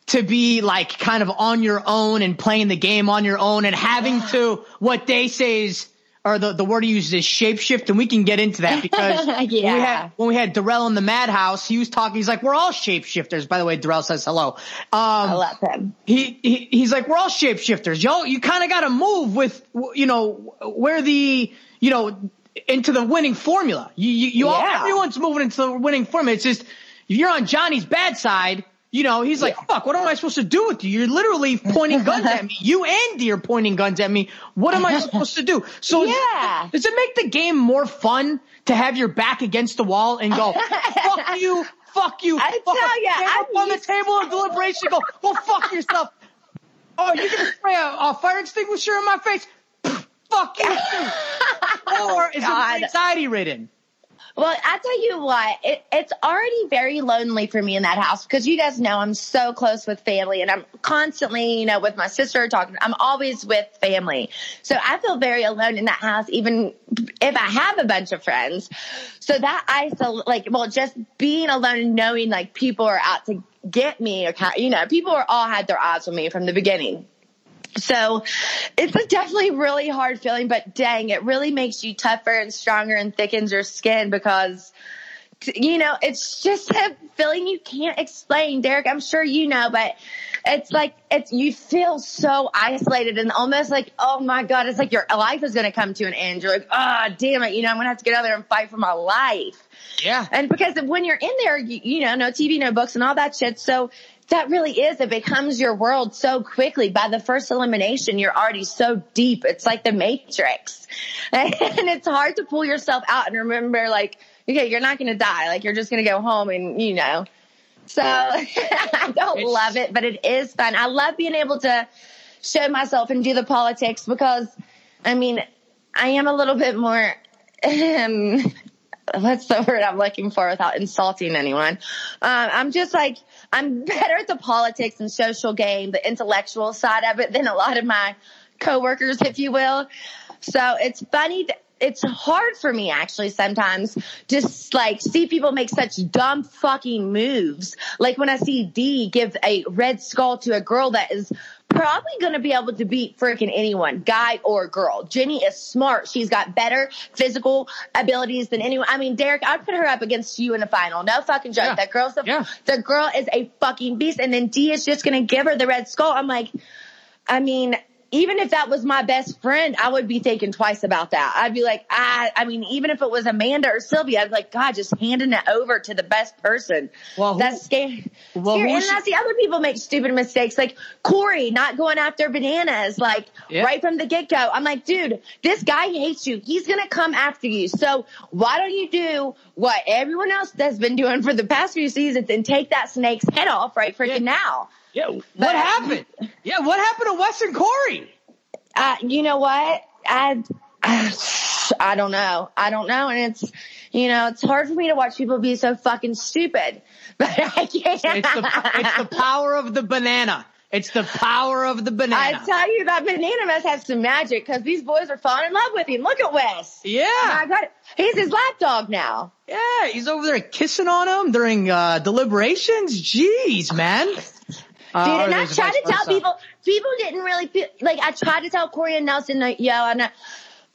to be like kind of on your own and playing the game on your own and having to what they say is or the, the word he uses is shapeshift, and we can get into that because Yeah. when we had when we had Darrell in the Madhouse, he was talking. He's like, "We're all shapeshifters." By the way, Darrell says hello. Um, I love him. He, he he's like, "We're all shapeshifters, yo. You kind of got to move with you know where the you know into the winning formula. You you, you all everyone's moving into the winning formula. It's just if you're on Johnny's bad side." You know, he's like, fuck, what am I supposed to do with you? You're literally pointing guns at me. You and Dee are pointing guns at me. What am I supposed to do? So Yeah. does it make the game more fun to have your back against the wall and go, fuck you, fuck you, I fuck tell ya, stand I'm up on the table of deliberation, go, go fuck yourself. Oh, you're gonna spray a, a fire extinguisher in my face? fuck you. Or is God. it anxiety ridden? Well, I tell you what, it, it's already very lonely for me in that house because you guys know I'm so close with family and I'm constantly, you know, with my sister talking. I'm always with family. So I feel very alone in that house, even if I have a bunch of friends. So that isol like, well, just being alone and knowing like people are out to get me or, you know, people are all had their eyes on me from the beginning. So it's a definitely really hard feeling, but dang, it really makes you tougher and stronger and thickens your skin because, you know, it's just a feeling you can't explain. Derrick, I'm sure you know, but it's like, it's, you feel so isolated and almost like, oh my God, it's like your life is going to come to an end. You're like, ah, damn it. You know, I'm going to have to get out there and fight for my life. Yeah. And because when you're in there, you, you know, no TV, no books and all that shit. So that really is, it becomes your world so quickly. By the first elimination, you're already so deep. It's like the matrix and it's hard to pull yourself out and remember like, okay, you're not going to die. Like you're just going to go home and, you know, so I don't It's- love it, but it is fun. I love being able to show myself and do the politics because I mean, I am a little bit more, um, what's the word I'm looking for without insulting anyone? Um, I'm just like, I'm better at the politics and social game, the intellectual side of it than a lot of my coworkers, if you will. So it's funny. It's hard for me actually sometimes just like see people make such dumb fucking moves. Like when I see Dee give a red skull to a girl that is probably going to be able to beat freaking anyone, guy or girl. Jenny is smart. She's got better physical abilities than anyone. I mean, Derrick, I'd put her up against you in the final. No fucking joke. Yeah. That girl's the, Yeah. the girl is a fucking beast. And then Dee is just going to give her the red skull. I'm like, I mean, even if that was my best friend, I would be thinking twice about that. I'd be like, I, I mean, even if it was Amanda or Sylvia, I'd be like, God, just handing it over to the best person. Well, who- that's scary. well, scary. And should- that's the other people make stupid mistakes, like Corey not going after bananas, like Yeah. right from the get go. I'm like, dude, this guy hates you. He's gonna come after you. So why don't you do what everyone else has been doing for the past few seasons and take that snake's head off right freaking Yeah. now? Yeah. What But- happened? Yeah. What happened to Wes and Corey? Uh, you know what? I, I don't know. I don't know. And it's, you know, it's hard for me to watch people be so fucking stupid, but I can't. It's the, it's the power of the banana. It's the power of the banana. I tell you that banana must have some magic because these boys are falling in love with him. Look at Wes. yeah. I got it. He's his lapdog now. Yeah. He's over there kissing on him during, uh, deliberations. Jeez, man. Uh, Dude, and I there's tried to tell people, people didn't really feel, like, I tried to tell Corey and Nelson, like, yo, and I,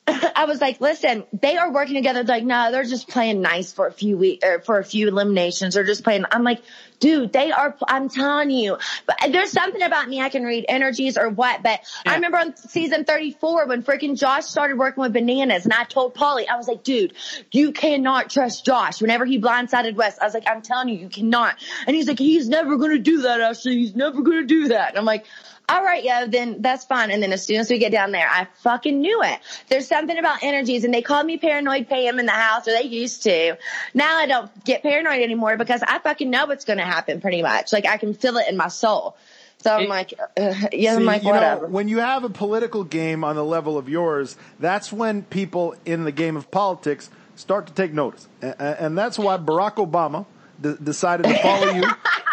I was like, listen, they are working together. They're like, no, they're just playing nice for a few weeks or er, for a few eliminations. They're just playing. I'm like, dude, they are, I'm telling you, but there's something about me. I can read energies or what, but I remember on season 34 when freaking Josh started working with bananas and I told Paulie, I was like, dude, you cannot trust Josh. Whenever he blindsided Wes, I was like, I'm telling you, you cannot. And he's like, he's never going to do that, Ashley. He's never going to do that. And I'm like, all right, yeah, then that's fine. And then as soon as we get down there, I fucking knew it. There's something about energies and they called me paranoid Pam in the house or they used to. Now I don't get paranoid anymore because I fucking know what's going to happen pretty much. Like I can feel it in my soul. So I'm It- like, uh, yeah, I'm See, like, you know, whatever. when you have a political game on the level of yours, that's when people in the game of politics start to take notice, and, and that's why Barack Obama d- decided to follow you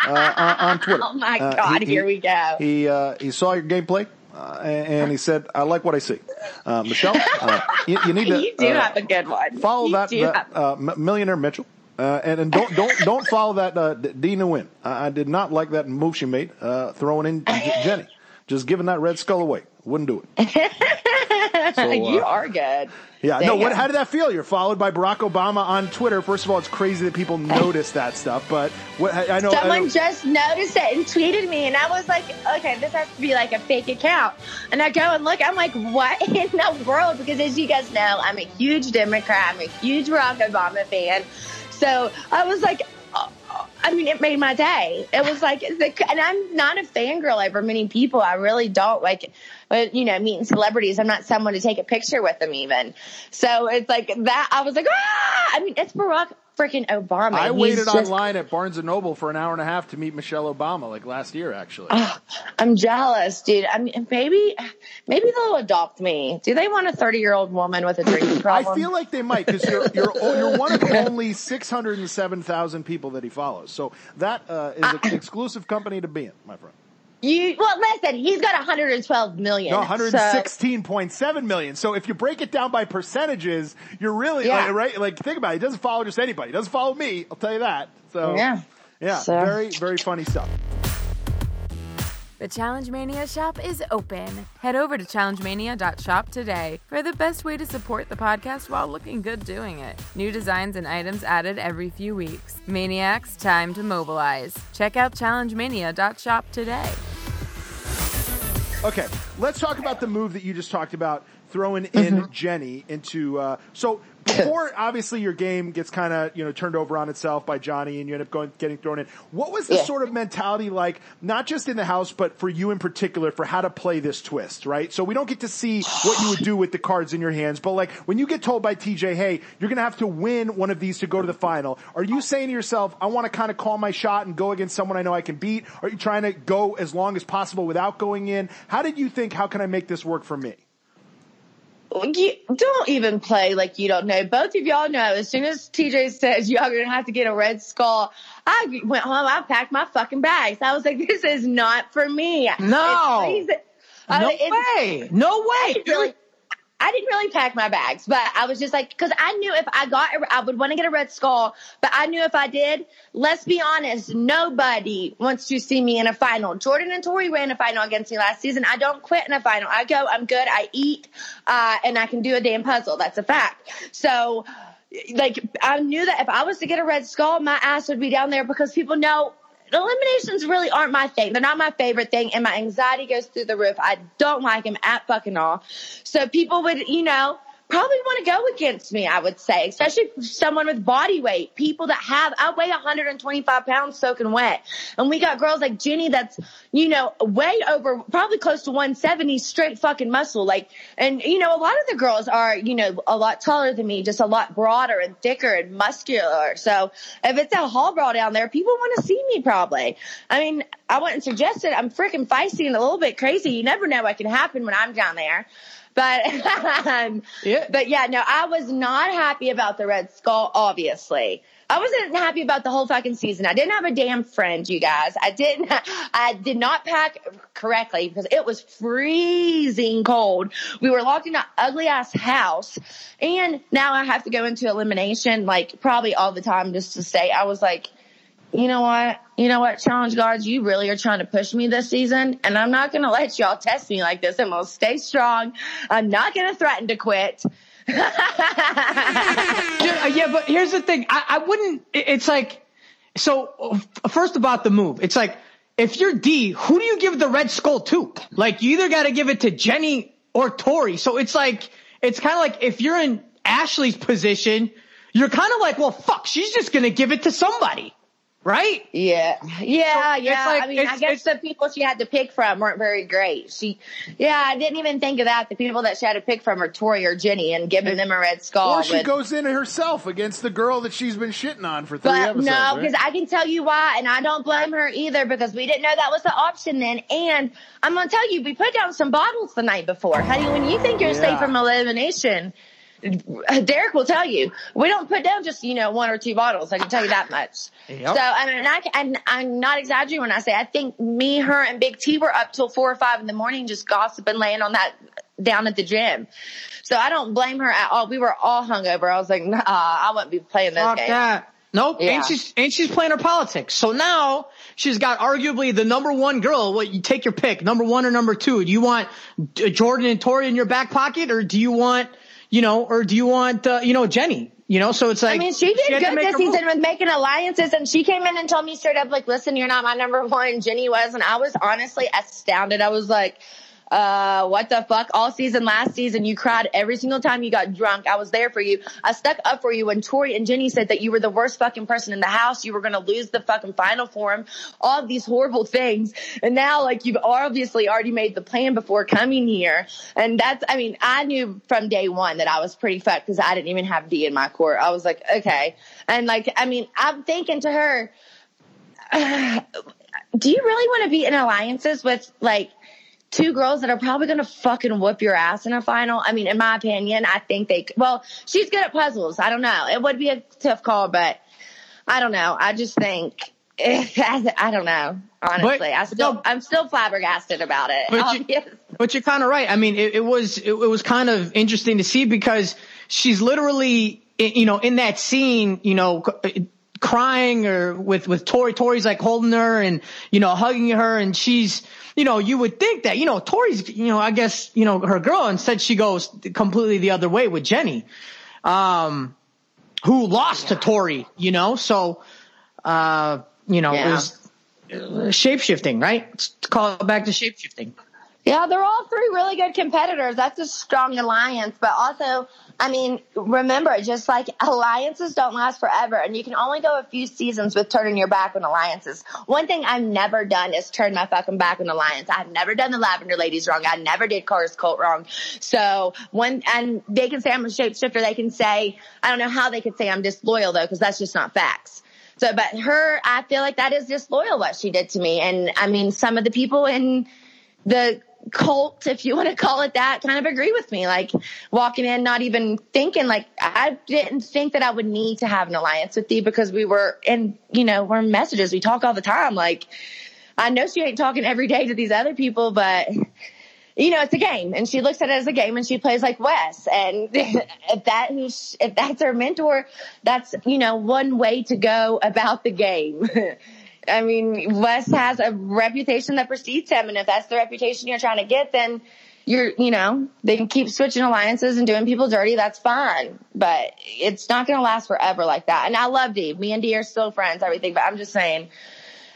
uh, on, on Twitter. Oh my Uh, God, he- here we go. He uh, he saw your gameplay. Uh, and, and he said, "I like what I see." Uh, Michelle, uh, you, you need to you do uh, have a good one. follow You that, that uh, millionaire Mitchell, uh, and, and don't don't don't follow that uh, Dee Nguyen. I, I did not like that move she made, uh, throwing in J- Jenny, just giving that red skull away. Wouldn't do it. So, you uh, are good. Yeah, no. What? How did that feel? You're followed by Barack Obama on Twitter. First of all, it's crazy that people notice that stuff, but what? I I know. I Someone know just noticed it and tweeted me, and I was like, okay, this has to be like a fake account. And I go and look, I'm like, what in the world? Because as you guys know, I'm a huge Democrat, I'm a huge Barack Obama fan. So I was like. I mean, it made my day. It was like, and I'm not a fangirl over many people. I really don't like, uh, you know, meeting celebrities. I'm not someone to take a picture with them even. So it's like that. I was like, ah! I mean, it's Barack freaking Obama. I waited just- online at Barnes and Noble for an hour and a half to meet Michelle Obama, like last year, actually. I'm jealous, dude. I mean, maybe, maybe they'll adopt me. Do they want a 30 year old woman with a drinking problem? I feel like they might because you're you're you're one of only six hundred and seven thousand people that he follows. So that uh, is an exclusive company to be in, my friend. You. Well, listen, he's got 112 million. No, so- one hundred sixteen point seven million. So if you break it down by percentages, you're really Yeah. like, right. Like think about it. He doesn't follow just anybody. He doesn't follow me. I'll tell you that. So Yeah. yeah, So- very very funny stuff. The Challenge Mania shop is open. Head over to challengemania.shop today for the best way to support the podcast while looking good doing it. New designs and items added every few weeks. Maniacs, time to mobilize. Check out challengemania.shop today. Okay, let's talk about the move that you just talked about, throwing in Jenny into. Uh, so before, obviously, your game gets kind of you know turned over on itself by Johnny, and you end up going getting thrown in. What was the Yeah. sort of mentality like, not just in the house, but for you in particular, for how to play this twist, right? So we don't get to see what you would do with the cards in your hands, but like when you get told by TJ, "Hey, you're going to have to win one of these to go to the final," are you saying to yourself, "I want to kind of call my shot and go against someone I know I can beat"? Are you trying to go as long as possible without going in? How did you think? How can I make this work for me? You don't even play like you don't know. Both of y'all know. As soon as TJ says y'all gonna have to get a red skull, I went home. I packed my fucking bags. I was like, this is not for me. No. Uh, No way. No way. really, I didn't really pack my bags, but I was just like, because I knew if I got, I would want to get a red skull, but I knew if I did, let's be honest, nobody wants to see me in a final. Jordan and Tori ran a final against me last season. I don't quit in a final. I go, I'm good, I eat, uh, and I can do a damn puzzle. That's a fact. So, like, I knew that if I was to get a red skull, my ass would be down there because people know eliminations really aren't my thing. They're not my favorite thing, and my anxiety goes through the roof. I don't like them at fucking all. So people would, you know, probably want to go against me, I would say, especially someone with body weight. People that have, I weigh 125 pounds soaking wet. And we got girls like Jenny that's, you know, way over, probably close to 170 straight fucking muscle. Like, and, you know, a lot of the girls are, you know, a lot taller than me, just a lot broader and thicker and muscular. So if it's a hall brawl down there, people want to see me probably. I mean, I wouldn't suggest it. I'm freaking feisty and a little bit crazy. You never know what can happen when I'm down there. But, um, Yeah. but yeah, no, I was not happy about the Red Skull, obviously. I wasn't happy about the whole fucking season. I didn't have a damn friend, you guys. I didn't, I did not pack correctly because it was freezing cold. We were locked in an ugly ass house and now I have to go into elimination like probably all the time just to stay. I was like, you know what? You know what, challenge guards, you really are trying to push me this season, and I'm not gonna let y'all test me like this. I'm gonna stay strong. I'm not gonna threaten to quit. Yeah, uh, but here's the thing. I, I wouldn't. It's like, so f- first about the move. It's like, if you're Dee, who do you give the red skull to? Like, you either got to give it to Jenny or Tori. So it's like, it's kind of like if you're in Ashley's position, you're kind of like, well, fuck, she's just gonna give it to somebody, right? Yeah, yeah, So, yeah. it's like- I mean, it's- I guess the people she had to pick from weren't very great. She, yeah, I didn't even think of that. The people that she had to pick from are Tori or Jenny, and giving them a red skull. Or she would- goes in herself against the girl that she's been shitting on for three But episodes. no, right? because I can tell you why, and I don't blame her either because we didn't know that was the option then. And I'm gonna tell you, we put down some bottles the night before, honey. When you think you're Yeah. safe from elimination, Derrick will tell you we don't put down just you know one or two bottles. I can tell you that much. Yep. So I mean, I, and I'm not exaggerating when I say I think me, her, and Big T were up till four or five in the morning just gossiping, laying on that down at the gym. So I don't blame her at all. We were all hungover. I was like, nah, I wouldn't be playing those Fuck games. that. Nope. Yeah. And she's and she's playing her politics. So now she's got arguably the number one girl. What you take your pick, number one or number two? Do you want Jordan and Tori in your back pocket, or do you want you know, or do you want uh, you know Jenny? You know, so it's like I mean, she did to good this move. season with making alliances, and she came in and told me straight up, like, "Listen, you're not my number one." Jenny was, and I was honestly astounded. I was like, uh, "What the fuck?" All season, last season, you cried every single time you got drunk. I was there for you. I stuck up for you when Tori and Jenny said that you were the worst fucking person in the house. You were gonna lose the fucking final form. All of these horrible things, and now like you've obviously already made the plan before coming here, and that's. I mean, I knew from day one that I was pretty fucked because I didn't even have Dee in my court. I was like, okay, and like, I mean, I'm thinking to her, do you really want to be in alliances with like two girls that are probably going to fucking whoop your ass in a final? I mean, in my opinion, I think they, well, she's good at puzzles. I don't know. It would be a tough call, but I don't know. I just think, I don't know. Honestly, But- I still, no. I'm still flabbergasted about it. But you, you're kind of right. I mean, it, it was it, it was kind of interesting to see because she's literally, you know, in that scene, you know, c- uh, crying or with with Tori. Tori's like holding her and you know hugging her, and she's, you know, you would think that you know Tori's, you know, I guess you know her girl. Instead, she goes completely the other way with Jenny, um, who lost to Tori. You know, so, uh, you know, it Yeah. was shape shifting, right? Let's call it back to shape shifting. Yeah, they're all three really good competitors. That's a strong alliance. But also, I mean, remember, just like alliances don't last forever, and you can only go a few seasons with turning your back on alliances. One thing I've never done is turn my fucking back on alliance. I've never done the Lavender Ladies wrong. I never did Cara's Cult wrong. So when, and they can say I'm a shapeshifter. They can say, I don't know how they could say I'm disloyal though, because that's just not facts. So, but her, I feel like that is disloyal what she did to me. And I mean, some of the people in the cult, if you want to call it that, kind of agree with me. Like walking in, not even thinking, like I didn't think that I would need to have an alliance with you because we were in, you know, we're messages. We talk all the time. Like I know she ain't talking every day to these other people, but you know, it's a game and she looks at it as a game and she plays like Wes. And if that if that's her mentor, that's, you know, one way to go about the game. I mean, Wes has a reputation that precedes him. And if that's the reputation you're trying to get, then you're, you know, they can keep switching alliances and doing people dirty. That's fine. But it's not going to last forever like that. And I love Dee. Me and Dee are still friends, everything. But I'm just saying,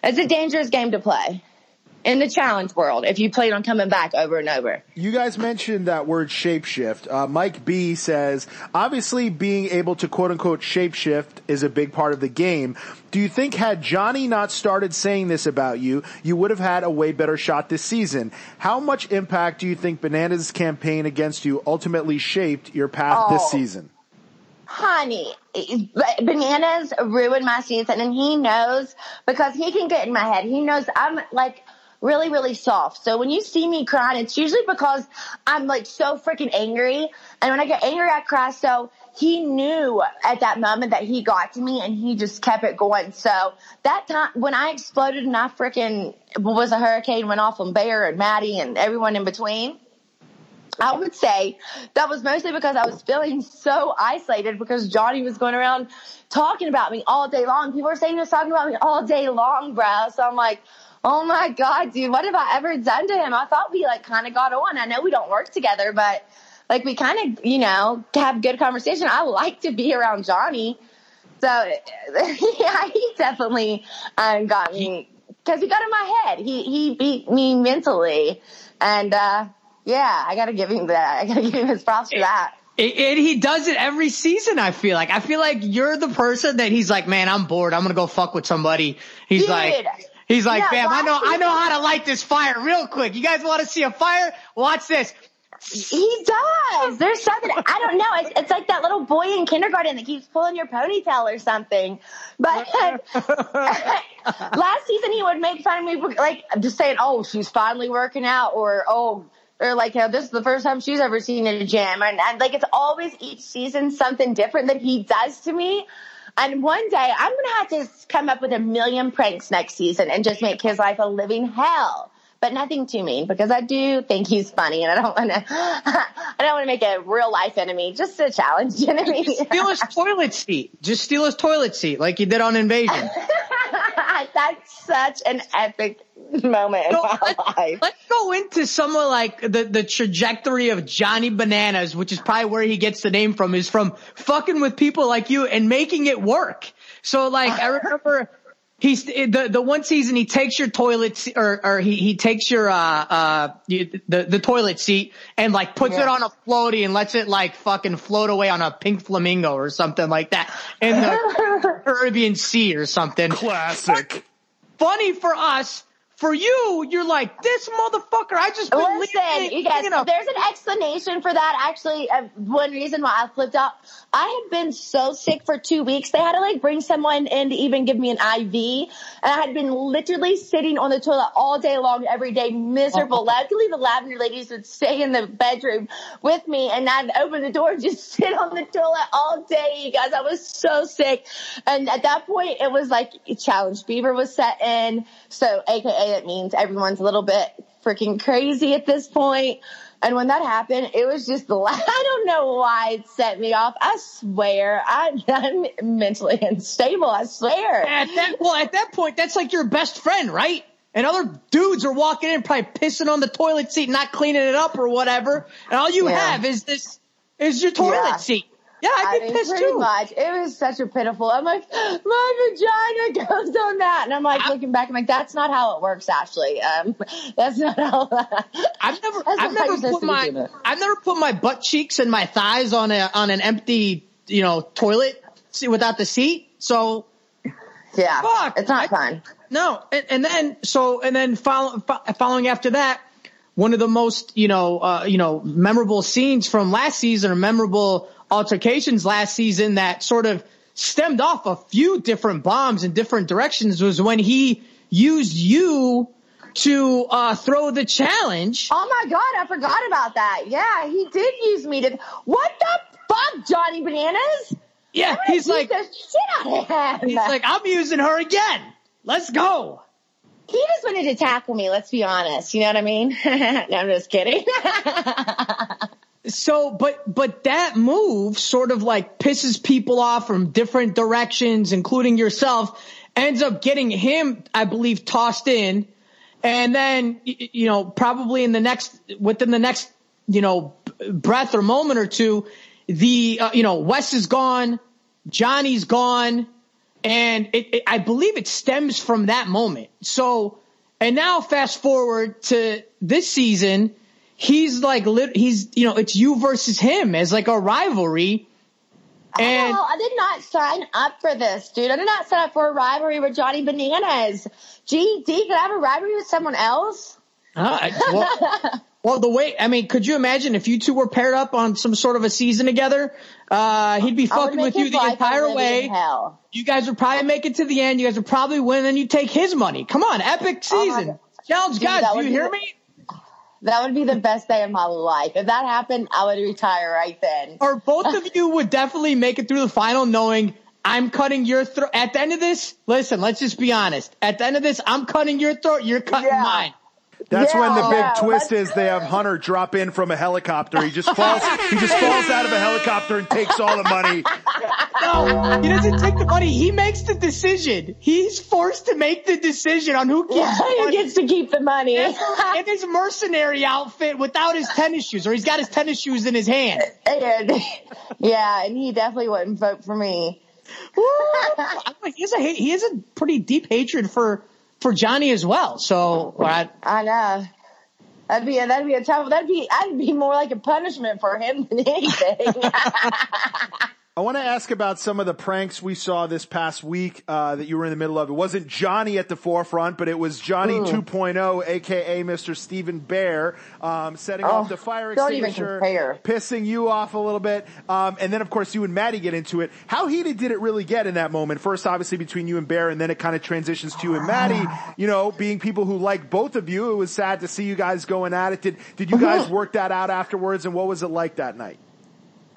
it's a dangerous game to play in the challenge world if you played on coming back over and over. You guys mentioned that word shapeshift. Uh, Mike B says, obviously being able to quote unquote shapeshift is a big part of the game. Do you think had Johnny not started saying this about you, you would have had a way better shot this season? How much impact do you think Bananas' campaign against you ultimately shaped your path this Oh. season? Honey, bananas ruined my season and he knows because he can get in my head. He knows I'm like really, really soft. So when you see me crying, it's usually because I'm like so freaking angry. And when I get angry, I cry. So he knew at that moment that he got to me and he just kept it going. So that time when I exploded and I freaking was a hurricane went off on Bear and Maddie and everyone in between. I would say that was mostly because I was feeling so isolated because Johnny was going around talking about me all day long. People were saying he was talking about me all day long, bro. So I'm like, oh my God, dude, what have I ever done to him? I thought we like kind of got on. I know we don't work together, but like we kind of, you know, have good conversation. I like to be around Johnny. So yeah, he definitely um, got me because he got in my head. He, he beat me mentally. And, uh, yeah, I gotta give him that. I gotta give him his props for that. And and he does it every season. I feel like I feel like you're the person that he's like, man, I'm bored. I'm gonna go fuck with somebody. He's Dude. like, he's like, Yeah, fam, I know, I know how to light this fire real quick. You guys want to see a fire? Watch this. He does. There's something I don't know. It's, it's like that little boy in kindergarten that keeps pulling your ponytail or something. But last season he would make fun of me, like just saying, "Oh, she's finally working out," or "Oh, or like how this is the first time she's ever seen a gym, and, and like it's always each season something different that he does to me. And one day I'm gonna have to come up with a million pranks next season and just make his life a living hell. But nothing too mean because I do think he's funny and I don't want to, I don't want to make a real life enemy, just a challenge enemy. steal his toilet seat. Just steal his toilet seat like you did on Invasion. That's such an epic moment in my let- life. Let's go into some of like the, the trajectory of Johnny Bananas, which is probably where he gets the name from, is from fucking with people like you and making it work. So like, I remember he's the, the one season he takes your toilet se- or, or he, he takes your, uh, uh, the, the toilet seat and like puts it on a floaty and lets it like fucking float away on a pink flamingo or something like that in the Caribbean Sea or something Classic. funny for us. For you, you're like this motherfucker. I just been Listen, you guys, there's an explanation for that. Actually, uh, one reason why I flipped out, I had been so sick for two weeks. They had to like bring someone in to even give me an IV, and I had been literally sitting on the toilet all day long, every day, miserable. Luckily, the lavender ladies would stay in the bedroom with me, and I'd open the door and just sit on the toilet all day. You guys, I was so sick, and at that point, it was like challenge Beaver was set in. So, AKA, it means everyone's a little bit freaking crazy at this point. And when that happened, it was just the last, I don't know why it set me off. I swear, I, I'm mentally unstable. I swear. at that well, at that point, that's like your best friend, right? And other dudes are walking in, probably pissing on the toilet seat, not cleaning it up or whatever. And all you Yeah. have is this, is your toilet Yeah. seat. Yeah, I I'd mean, pissed pretty too. much. It was such a pitiful. I'm like, my vagina goes on that, and I'm like looking back. I'm like, that's not how it works, Ashley. Um, that's not how. I've never, I've never put my. I've never put my butt cheeks and my thighs on a, on an empty, you know, toilet without the seat. So yeah, Fuck. it's not fun. No, and, and then so and then follow, following after that, one of the most you know uh, you know memorable scenes from last season or memorable altercations last season that sort of stemmed off a few different bombs in different directions was when he used you to uh, throw the challenge. Oh my god, I forgot about that. Yeah, he did use me to. What the fuck, Johnny Bananas? Yeah, he's like the shit out of him. he's like I'm using her again. Let's go. he just wanted to tackle me. Let's be honest. You know what I mean? no, I'm just kidding. So, but, but that move sort of like pisses people off from different directions, including yourself, ends up getting him, I believe, tossed in. And then, you know, probably in the next, within the next, you know, breath or moment or two, the, uh, you know, Wes is gone, Johnny's gone, and it, it, I believe it stems from that moment. So, and now fast forward to this season, he's like, lit, he's, you know, it's you versus him as like a rivalry. And no, I did not sign up for this, dude. I did not sign up for a rivalry with Johnny Bananas. GD, could I have a rivalry with someone else? Uh, well, well, the way I mean, could you imagine if you two were paired up on some sort of a season together? Uh, he'd be fucking with you the entire way. You guys would probably make it to the end. You guys would probably win, and you take his money. Come on, epic Oh season. God. Challenge Dude, God, do you hear the- me? That would be the best day of my life. If that happened, I would retire right then. Or both of you would definitely make it through the final knowing I'm cutting your throat. At the end of this, listen, let's just be honest. At the end of this, I'm cutting your throat. You're cutting Yeah. mine. That's Yeah, when the big yeah, twist is they have Hunter drop in from a helicopter. He just falls. he just falls out of a helicopter and takes all the money. No, he doesn't take the money. He makes the decision. He's forced to make the decision on who keeps Yeah, who gets to keep the money? in his mercenary outfit without his tennis shoes, or he's got his tennis shoes in his hand. And- yeah, and he definitely wouldn't vote for me. He has a he has a pretty deep hatred for for Johnny as well. So I, I know. That'd be a, that'd be a tough. That'd be that'd be more like a punishment for him than anything. I want to ask about some of the pranks we saw this past week uh, that you were in the middle of. It wasn't Johnny at the forefront, but it was Johnny Ooh. 2.0, aka Mr. Stephen Bear, um, setting Oh, off the fire extinguisher, pissing you off a little bit, um, and then of course you and Maddie get into it. How heated did it really get in that moment? First, obviously between you and Bear, and then it kind of transitions to you and Maddie. You know, being people who like both of you, it was sad to see you guys going at it. Did did you guys work that out afterwards, and what was it like that night?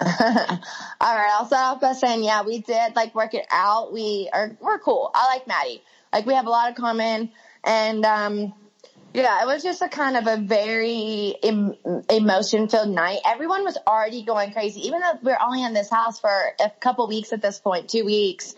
All right, I'll start off by saying, yeah, we did like work it out. We are we're cool. I like Maddie. Like we have a lot of common, and um, yeah, it was just a kind of a very em- emotion filled night. Everyone was already going crazy, even though we're only in this house for a couple weeks at this point, two weeks.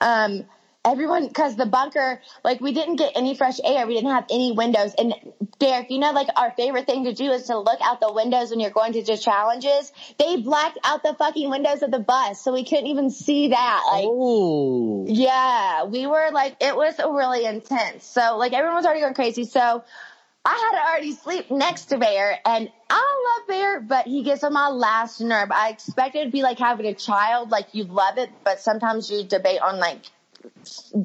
Um, everyone, cause the bunker, like we didn't get any fresh air. We didn't have any windows. And Derrick, you know, like our favorite thing to do is to look out the windows when you're going to do challenges. They blacked out the fucking windows of the bus. So we couldn't even see that. Like, Oh. yeah, we were like, it was really intense. So like everyone was already going crazy. So I had already sleep next to Bear and I love Bear, but he gets on my last nerve. I expected it to be like having a child, like you love it, but sometimes you debate on like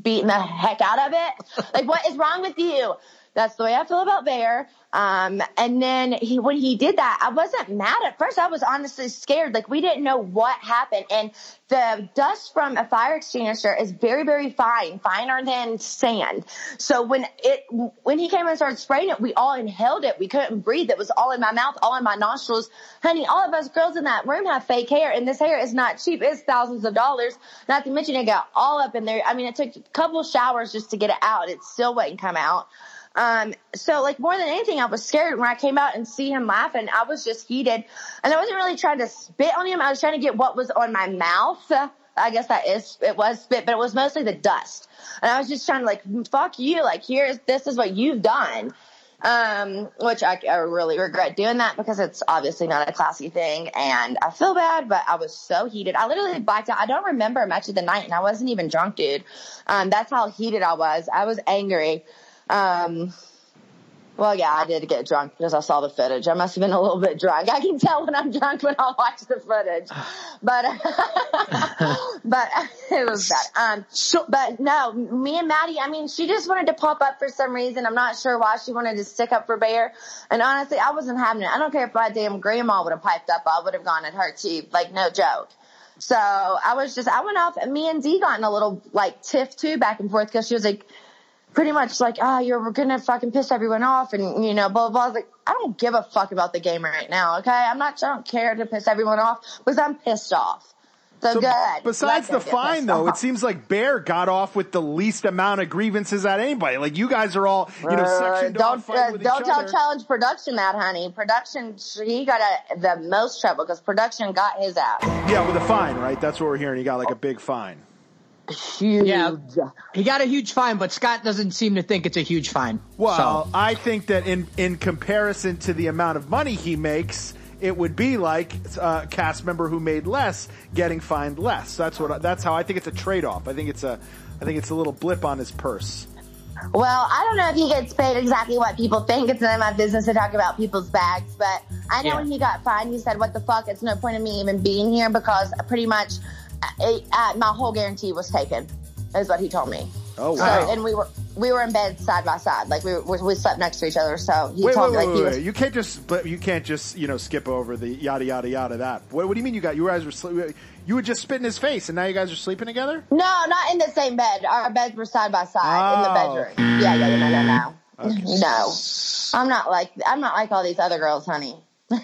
beating the heck out of it. Like what is wrong with you? That's the way I feel about Bear. Um, and then he, when he did that, I wasn't mad at first. I was honestly scared. Like we didn't know what happened. And the dust from a fire extinguisher is very, very fine, finer than sand. So when it, when he came and started spraying it, we all inhaled it. We couldn't breathe. It was all in my mouth, all in my nostrils. Honey, all of us girls in that room have fake hair and this hair is not cheap. It's thousands of dollars. Not to mention it got all up in there. I mean, it took a couple showers just to get it out. It still wouldn't come out. Um, so like more than anything, I was scared when I came out and see him laughing. I was just heated and I wasn't really trying to spit on him. I was trying to get what was on my mouth. I guess that is, it was spit, but it was mostly the dust. And I was just trying to like, fuck you. Like here's, this is what you've done. Um, which I, I really regret doing that because it's obviously not a classy thing and I feel bad, but I was so heated. I literally blacked out. I don't remember much of the night and I wasn't even drunk, dude. Um, that's how heated I was. I was angry. Um, well, yeah, I did get drunk because I saw the footage. I must have been a little bit drunk. I can tell when I'm drunk when I watch the footage, but but it was bad. Um, but no, me and Maddie. I mean, she just wanted to pop up for some reason. I'm not sure why she wanted to stick up for Bear. And honestly, I wasn't having it. I don't care if my damn grandma would have piped up. I would have gone at her too. Like no joke. So I was just, I went off and me and Dee got in a little like tiff too back and forth because she was like, pretty much like, oh, you're gonna fucking piss everyone off and, you know, blah, blah, blah. I was like, I don't give a fuck about the game right now, okay? I'm not, I don't care to piss everyone off because I'm pissed off. So, So good. Besides Let the fine, though, it seems like Bear got off with the least amount of grievances at anybody. Like you guys are all, you know, Uh, don't uh, don't tell other. challenge production that, honey. Production, he got a, the most trouble because production got his ass. Yeah, with a fine, right? That's what we're hearing. He got like a big fine. Huge. Yeah. He got a huge fine, but Scott doesn't seem to think it's a huge fine. Well, So- I think that in in comparison to the amount of money he makes, it would be like uh, a cast member who made less getting fined less. That's what. That's how I think it's a trade off. I think it's a. I think it's a little blip on his purse. Well, I don't know if he gets paid exactly what people think. It's none of my business to talk about people's bags, but I know Yeah. when he got fined, he said, "What the fuck? It's no point in me even being here because pretty much my whole guarantee was taken." Is what he told me. Oh So, wow! and we were we were in bed side by side, like we were, we slept next to each other. So he wait, told wait, me wait, he was. You can't just. You can't just. You know, skip over the yada yada yada. That. What, what do you mean you got? You guys were. Sli- you would just spit in his face, and now you guys are sleeping together. No, not in the same bed. Our beds were side by side in the Oh. bedroom. Yeah, yeah, yeah, no, no, no. Okay. No, I'm not like I'm not like all these other girls, honey. Well,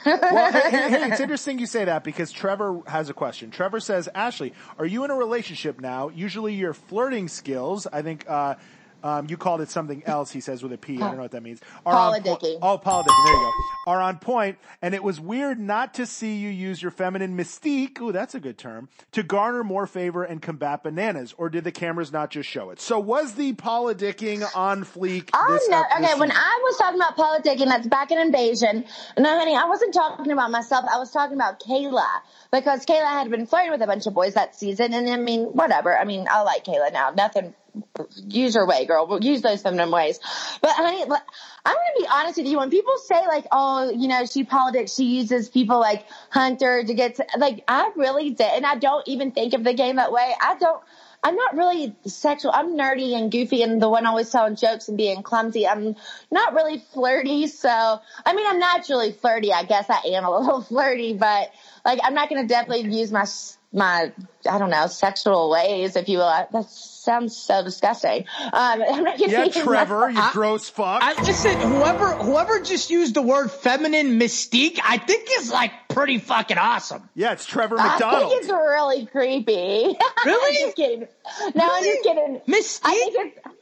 hey, it's interesting you say that because Trevor has a question. Trevor says, Ashley, are you in a relationship now? Usually your flirting skills, I think, uh, um, you called it something else, he says with a P. I don't know what that means. Are on po- Politicking. oh, politicking. There you go. Are on point, and it was weird not to see you use your feminine mystique, ooh, that's a good term, to garner more favor and combat bananas. Or did the cameras not just show it? So was the politicking on fleek Oh this no! ep- this Okay, when? I was talking about politicking, that's back in invasion. No, honey, I wasn't talking about myself. I was talking about Kayla because Kayla had been flirting with a bunch of boys that season, and I mean, whatever. I mean, I like Kayla now. Nothing use your way, girl. Use those feminine ways. But honey, I'm going to be honest with you. When people say like, oh, you know, she politics, she uses people like Hunter to get to, like, I really did. And I don't even think of the game that way. I don't, I'm not really sexual. I'm nerdy and goofy and the one always telling jokes and being clumsy. I'm not really flirty. So, I mean, I'm naturally flirty. I guess I am a little flirty, but like, I'm not going to definitely use my my I don't know sexual ways, if you will. That sounds so disgusting. Um, I'm not yeah, Trevor, you gross fuck. I, listen, whoever whoever just used the word feminine mystique, I think is like pretty fucking awesome. Yeah, it's Trevor McDonald. I think it's really creepy. Really? I'm just kidding. No, really? I'm just kidding. Mystique. I think it's.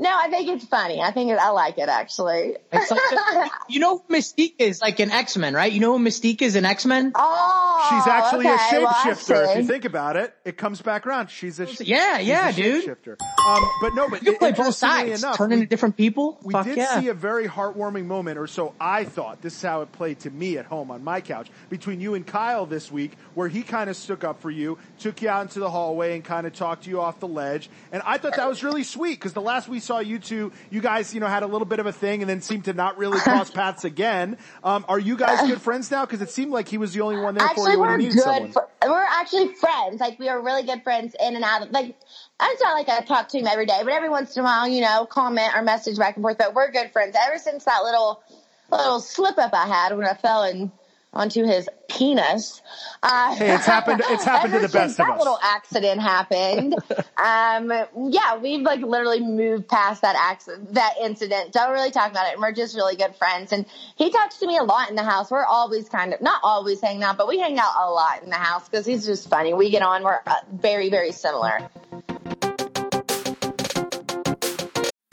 No, I think it's funny. I think it, I like it actually. Like a, you know Mystique is like an X Men, right? You know Mystique is an X Men? Oh, She's actually okay. a shapeshifter. Well, if you think about it, it comes back around. She's a yeah, yeah, a dude. Shapeshifter. Um, but no, but you can play both interestingly sides, enough, turn we- into different people. We Fuck did yeah. see a very heartwarming moment, or so I thought. This is how it played to me at home on my couch between you and Kyle this week, where he kind of stuck up for you, took you out into the hallway, and kind of talked you off the ledge. And I thought that was really sweet because the last we saw you two, you guys, you know, had a little bit of a thing, and then seemed to not really cross paths again. Um, are you guys good friends now? Because it seemed like he was the only one there for you when we're you needed good. someone. fr- we're actually friends. Like we are really good friends in and out. Of, like it's not like I talk to him every day, but every once in a while, you know, comment or message back and forth. But we're good friends. Ever since that little little slip up I had when I fell in onto his penis. Uh, Hey, it's happened- it's happened to the best of that us. little accident happened. um, yeah, we've like literally moved past that accident, that incident. Don't really talk about it. And we're just really good friends. And he talks to me a lot in the house. We're always kind of, not always hanging out, but we hang out a lot in the house because he's just funny. We get on. We're uh, very, very similar.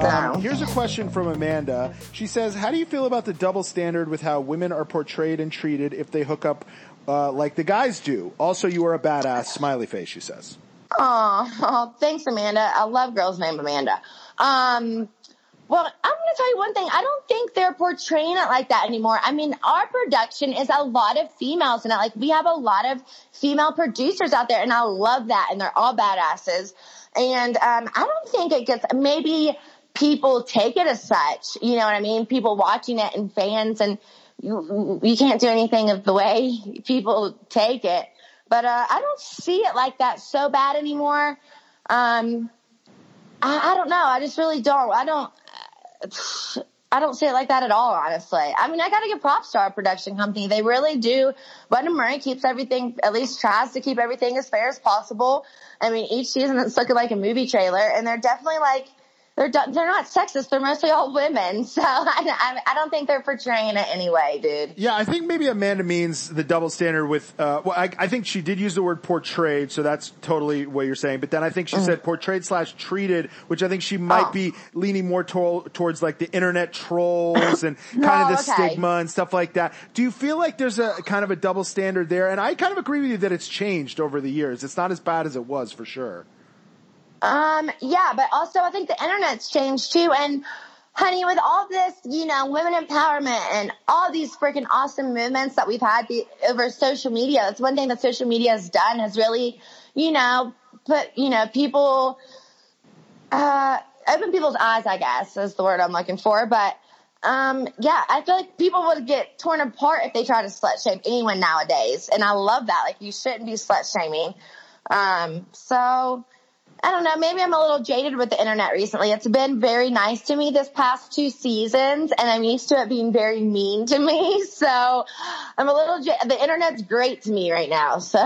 Um, here's a question from Amanda. She says, "How do you feel about the double standard with how women are portrayed and treated if they hook up uh, like the guys do? Also, you are a badass." Smiley face. She says. Oh, oh, thanks, Amanda. I love girls named Amanda. Um, well, I'm going to tell you one thing. I don't think they're portraying it like that anymore. I mean, our production is a lot of females in it. Like, we have a lot of female producers out there, and I love that, and they're all badasses. And um, I don't think it gets, maybe people take it as such. You know what I mean? People watching it and fans, and you, you can't do anything of the way people take it. But uh, I don't see it like that so bad anymore. Um, I, I don't know. I just really don't. I don't. I don't see it like that at all, honestly. I mean, I got to give props to our production company. They really do. Bunim Murray keeps everything, at least tries to keep everything as fair as possible. I mean, each season it's looking like a movie trailer, and they're definitely like they're they're not sexist. They're mostly all women, so I, I, I don't think they're portraying it anyway, dude. Yeah, I think maybe Amanda means the double standard with. Uh, well, I, I think she did use the word portrayed, so that's totally what you're saying. But then I think she said portrayed slash treated, which I think she might Oh. be leaning more to- towards like the internet trolls and kind No, of the okay. stigma and stuff like that. Do you feel like there's a kind of a double standard there? And I kind of agree with you that it's changed over the years. It's not as bad as it was for sure. Um, yeah, but also I think the internet's changed too. And honey, with all this, you know, women empowerment and all these freaking awesome movements that we've had be, over social media, that's one thing that social media has done has really, you know, put, you know, people, uh, open people's eyes, I guess is the word I'm looking for. But, um, yeah, I feel like people would get torn apart if they try to slut shame anyone nowadays. And I love that. Like you shouldn't be slut shaming. Um, so, I don't know. Maybe I'm a little jaded with the internet recently. It's been very nice to me this past two seasons, and I'm used to it being very mean to me. So I'm a little. J- the internet's great to me right now. So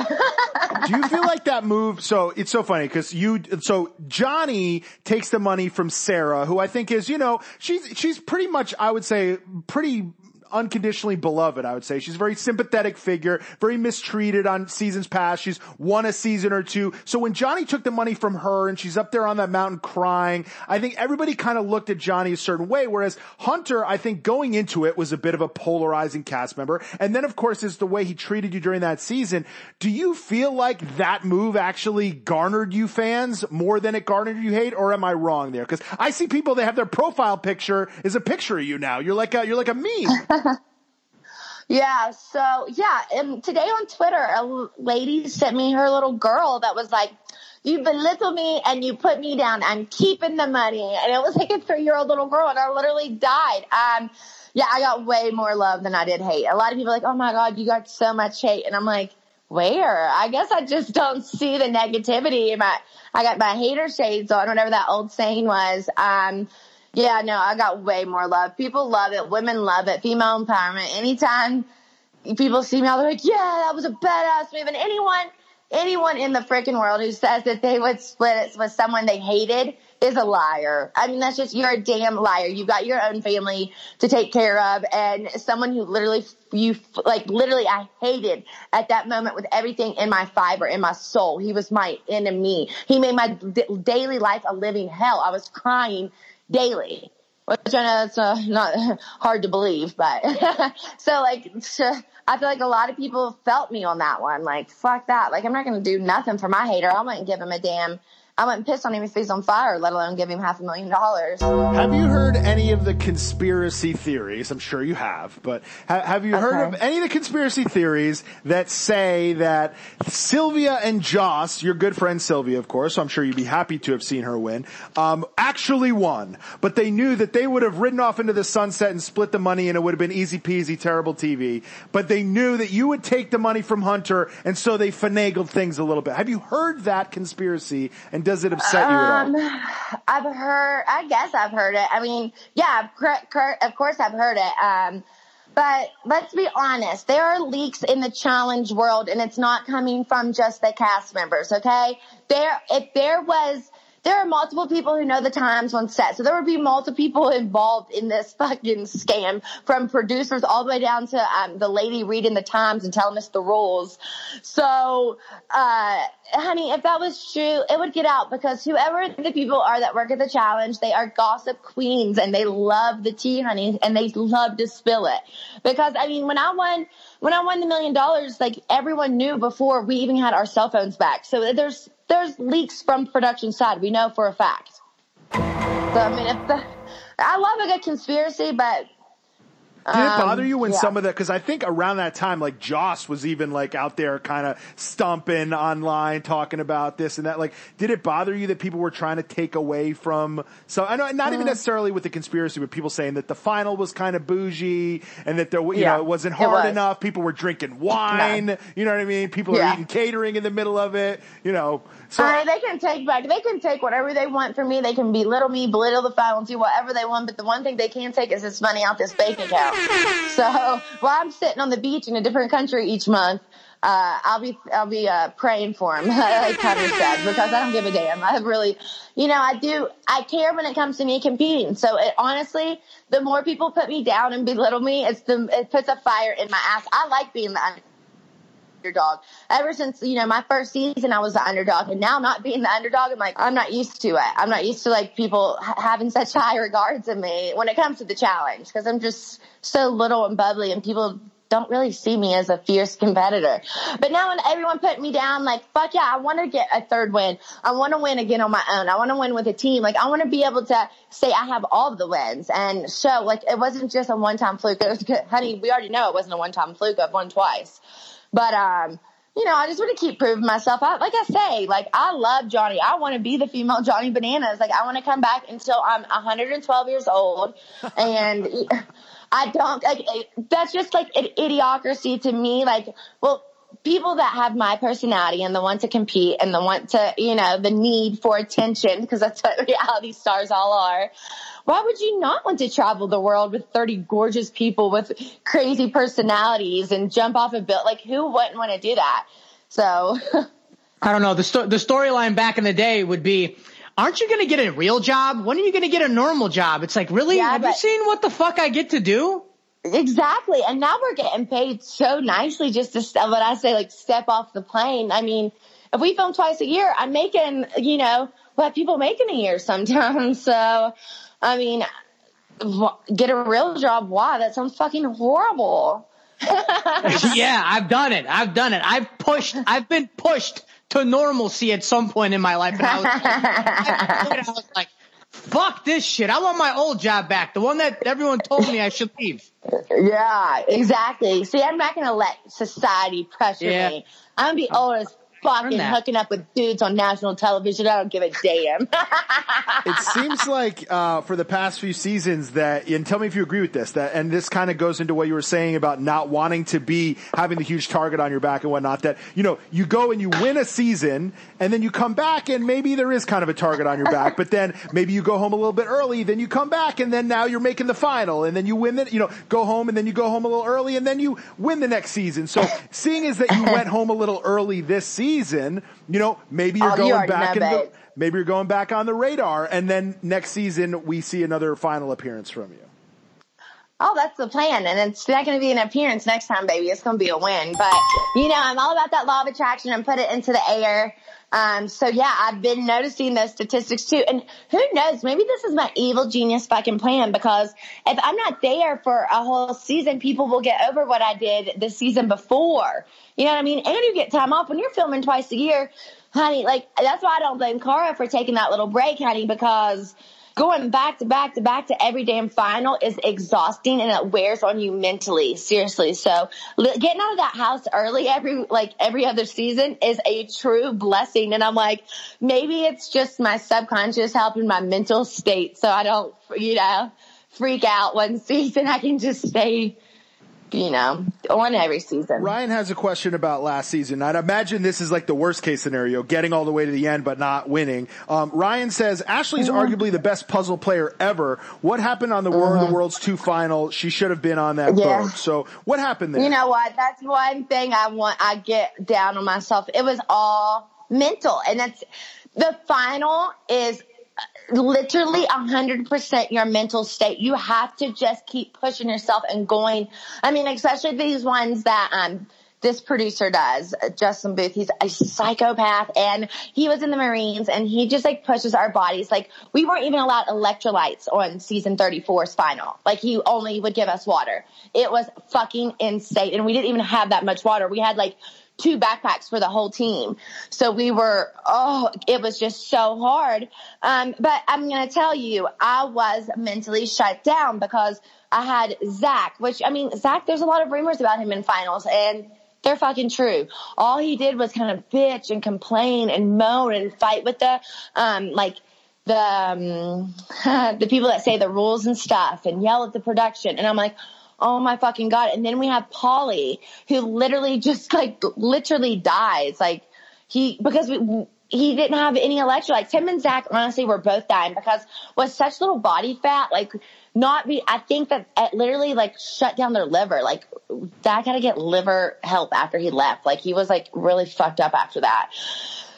Do you feel like that move? So it's so funny because you, so Johnny takes the money from Sarah, who I think is, you know, she's, she's pretty much, I would say, pretty unconditionally beloved, I would say. She's a very sympathetic figure, very mistreated on seasons past. She's won a season or two. So when Johnny took the money from her and she's up there on that mountain crying, I think everybody kind of looked at Johnny a certain way. Whereas Hunter, I think going into it was a bit of a polarizing cast member. And then of course is the way he treated you during that season. Do you feel like that move actually garnered you fans more than it garnered you hate? Or am I wrong there? Cause I see people that have their profile picture is a picture of you now. You're like a, you're like a meme. Yeah, so yeah, and today on Twitter, a lady sent me her little girl that was like, you belittle me and you put me down. I'm keeping the money. And it was like a three year old little girl and I literally died. Um, yeah, I got way more love than I did hate. A lot of people like, oh my God, you got so much hate. And I'm like, where? I guess I just don't see the negativity. My, I got my hater shades on, whatever that old saying was. Um, yeah, no, I got way more love. People love it. Women love it. Female empowerment. Anytime people see me, they're like, yeah, that was a badass move. And anyone, anyone in the freaking world who says that they would split it with someone they hated is a liar. I mean, that's just, you're a damn liar. You've got your own family to take care of and someone who literally, you, like literally I hated at that moment with everything in my fiber, in my soul. He was my enemy. He made my d- daily life a living hell. I was crying daily. Which I know it's uh, not hard to believe, but so like, I feel like a lot of people felt me on that one. Like, fuck that. Like, I'm not to do nothing for my hater. I wouldn't give him a damn I wouldn't piss on him if he's on fire, let alone give him half a million dollars. Have you heard any of the conspiracy theories? I'm sure you have, but ha- have you heard of any of the conspiracy theories that say that Sylvia and Joss, your good friend Sylvia, of course, so I'm sure you'd be happy to have seen her win, um, actually won, but they knew that they would have ridden off into the sunset and split the money and it would have been easy peasy, terrible TV, but they knew that you would take the money from Hunter and so they finagled things a little bit. Have you heard that conspiracy and does it upset you at all? Um, I've heard. I guess I've heard it. I mean, yeah, of course I've heard it. Um, but let's be honest. There are leaks in the challenge world, and it's not coming from just the cast members. Okay, there. If there was there are multiple people who know the times on set. So there would be multiple people involved in this fucking scam from producers all the way down to um, the lady reading the times and telling us the rules. So, uh, honey, if that was true, it would get out because whoever the people are that work at the challenge, they are gossip queens and they love the tea, honey, and they love to spill it. Because, I mean, when I won, when I won the million dollars, like everyone knew before we even had our cell phones back. So there's there's leaks from production side. We know for a fact. So I mean, if the, I love a good conspiracy, but did it bother you when um, yeah. some of the, cause I think around that time, like Joss was even like out there kind of stumping online talking about this and that. Like, did it bother you that people were trying to take away from, so I know not even uh-huh. necessarily with the conspiracy, but people saying that the final was kind of bougie and that there, you yeah, know, it wasn't hard it was. enough. People were drinking wine. No. You know what I mean? People yeah. are eating catering in the middle of it, you know. So they can take back, they can take whatever they want from me. They can belittle me, belittle the final, do whatever they want. But the one thing they can't take is this money out this bank account. So while I'm sitting on the beach in a different country each month, uh, I'll be I'll be uh, praying for him, like Cutter said, because I don't give a damn. I really, you know, I do. I care when it comes to me competing. So it, honestly, the more people put me down and belittle me, it's the it puts a fire in my ass. I like being the underdog. Ever since, you know, my first season, I was the underdog. And now not being the underdog, I'm like, I'm not used to it. I'm not used to like people having such high regards of me when it comes to the challenge because I'm just so little and bubbly and people don't really see me as a fierce competitor. But now when everyone put me down, like, fuck yeah, I want to get a third win. I want to win again on my own. I want to win with a team. Like, I want to be able to say I have all the wins and show, like, it wasn't just a one-time fluke. It was. Honey, we already know it wasn't a one-time fluke. I've won twice. But, um, you know, I just want to keep proving myself. I, like I say, like I love Johnny. I want to be the female Johnny Bananas. Like I want to come back until I'm 112 years old, and I don't. Like that's just like an idiocracy to me. Like, well, people that have my personality and the want to compete and the want to, you know, the need for attention because that's what reality stars all are why would you not want to travel the world with 30 gorgeous people with crazy personalities and jump off a building? Like, who wouldn't want to do that? So. I don't know. The, sto- the storyline back in the day would be, aren't you going to get a real job? When are you going to get a normal job? It's like, really? Yeah, Have but, you seen what the fuck I get to do? Exactly. And now we're getting paid so nicely just to, when I say like step off the plane. I mean, if we film twice a year, I'm making, you know, what people make in a year sometimes. So, I mean, get a real job. Why? That sounds fucking horrible. yeah, I've done it. I've done it. I've pushed. I've been pushed to normalcy at some point in my life, and I was, I was like, "Fuck this shit! I want my old job back, the one that everyone told me I should leave." Yeah, exactly. See, I'm not gonna let society pressure Yeah. me. I'm gonna be old as fucking hooking up with dudes on national television. I don't give a damn. it seems like uh, for the past few seasons that, and tell me if you agree with this, that, and this kind of goes into what you were saying about not wanting to be having the huge target on your back and whatnot. That you know, you go and you win a season, and then you come back, and maybe there is kind of a target on your back, but then maybe you go home a little bit early, then you come back, and then now you're making the final, and then you win it. You know, go home, and then you go home a little early, and then you win the next season. So, seeing as that you went home a little early this season, you know, maybe you're Oh, going already back in the maybe you're going back on the radar, and then next season we see another final appearance from you. Oh, that's the plan. And it's not going to be an appearance next time, baby. It's going to be a win. But, you know, I'm all about that law of attraction and put it into the air. Um, so yeah, I've been noticing those statistics too. And who knows, maybe this is my evil genius fucking plan because if I'm not there for a whole season, people will get over what I did the season before. You know what I mean? And you get time off when you're filming twice a year, honey. Like, that's why I don't blame Cara for taking that little break, honey, because going back to back to back to every damn final is exhausting and it wears on you mentally seriously. So getting out of that house early every like every other season is a true blessing. And i'm like maybe it's just my subconscious helping my mental state so i don't you know freak out one season. I can just stay you know on every season Ryan has a question about last season. I'd imagine this is like the worst case scenario, getting all the way to the end but not winning. Um, Ryan says Ashley's arguably the best puzzle player ever. What happened on the War of the Worlds two final? She should have been on that Yeah. boat. So what happened there? You know what? That's one thing I want. I get down on myself. It was all mental, and that's the final is literally a hundred percent your mental state. You have to just keep pushing yourself and going. I mean, especially these ones that um this producer does, Justin Booth. He's a psychopath and he was in the Marines and he just like pushes our bodies. Like we weren't even allowed electrolytes on season 34's final. Like he only would give us water. It was fucking insane. And we didn't even have that much water. We had like two backpacks for the whole team. So we were, oh, it was just so hard. Um, but I'm going to tell you, I was mentally shut down because I had Zach, which I mean, Zach, there's a lot of rumors about him in finals and they're fucking true. All he did was kind of bitch and complain and moan and fight with the, um, like, the um, the people that say the rules and stuff and yell at the production and I'm like oh my fucking god. And then we have Paulie who literally just like literally dies. Like he because we, he didn't have any electrolytes. Him and Zach honestly were both dying because with such little body fat like not be I think that it literally like shut down their liver. Like Zach had to get liver help after he left. Like he was like really fucked up after that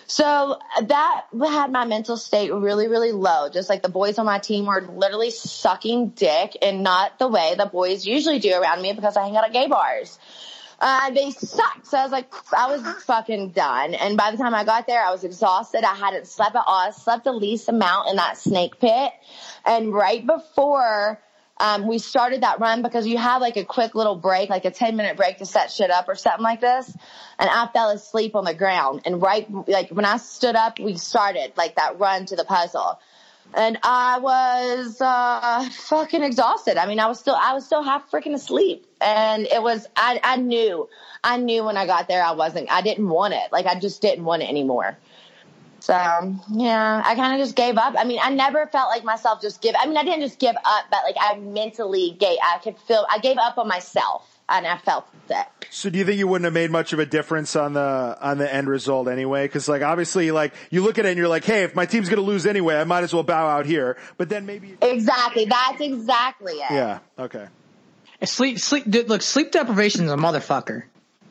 so that had my mental state really, really low. Just like the boys on my team were literally sucking dick and not the way the boys usually do around me because I hang out at gay bars. Uh, they sucked. So I was like, I was fucking done. And by the time I got there, I was exhausted. I hadn't slept at all. I slept the least amount in that snake pit. And right before um, we started that run because you have like a quick little break, like a 10 minute break to set shit up or something like this. And I fell asleep on the ground. And right, like when I stood up, we started like that run to the puzzle. And I was, uh, fucking exhausted. I mean, I was still, I was still half freaking asleep. And it was, I, I knew, I knew when I got there, I wasn't, I didn't want it. Like I just didn't want it anymore. So yeah, I kind of just gave up. I mean, I never felt like myself just give. I mean, I didn't just give up, but like I mentally gave. I could feel. I gave up on myself, and I felt that. So do you think you wouldn't have made much of a difference on the on the end result anyway? Because like obviously, like you look at it and you're like, hey, if my team's gonna lose anyway, I might as well bow out here. But then maybe Exactly. That's exactly it. yeah, okay. Sleep, sleep, dude, look, sleep deprivation is a motherfucker.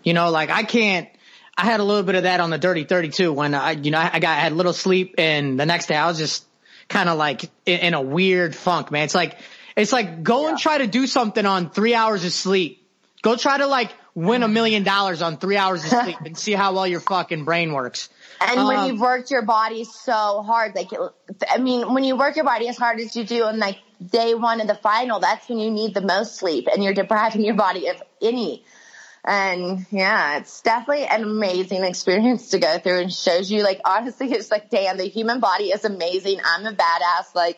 You know, like I can't, I had a little bit of that on the Dirty 32 when I, you know, I got, I had little sleep and the next day I was just kind of like in, in a weird funk, man. It's like, It's like go and try to do something on three hours of sleep. Go try to like win a million dollars on three hours of sleep and see how well your fucking brain works. And when Um, you've worked your body so hard, like, I mean, when you work your body as hard as you do on like day one of the final, that's when you need the most sleep and you're depriving your body of any. And yeah, it's definitely an amazing experience to go through and shows you like, honestly, it's like, damn, the human body is amazing. I'm a badass. Like,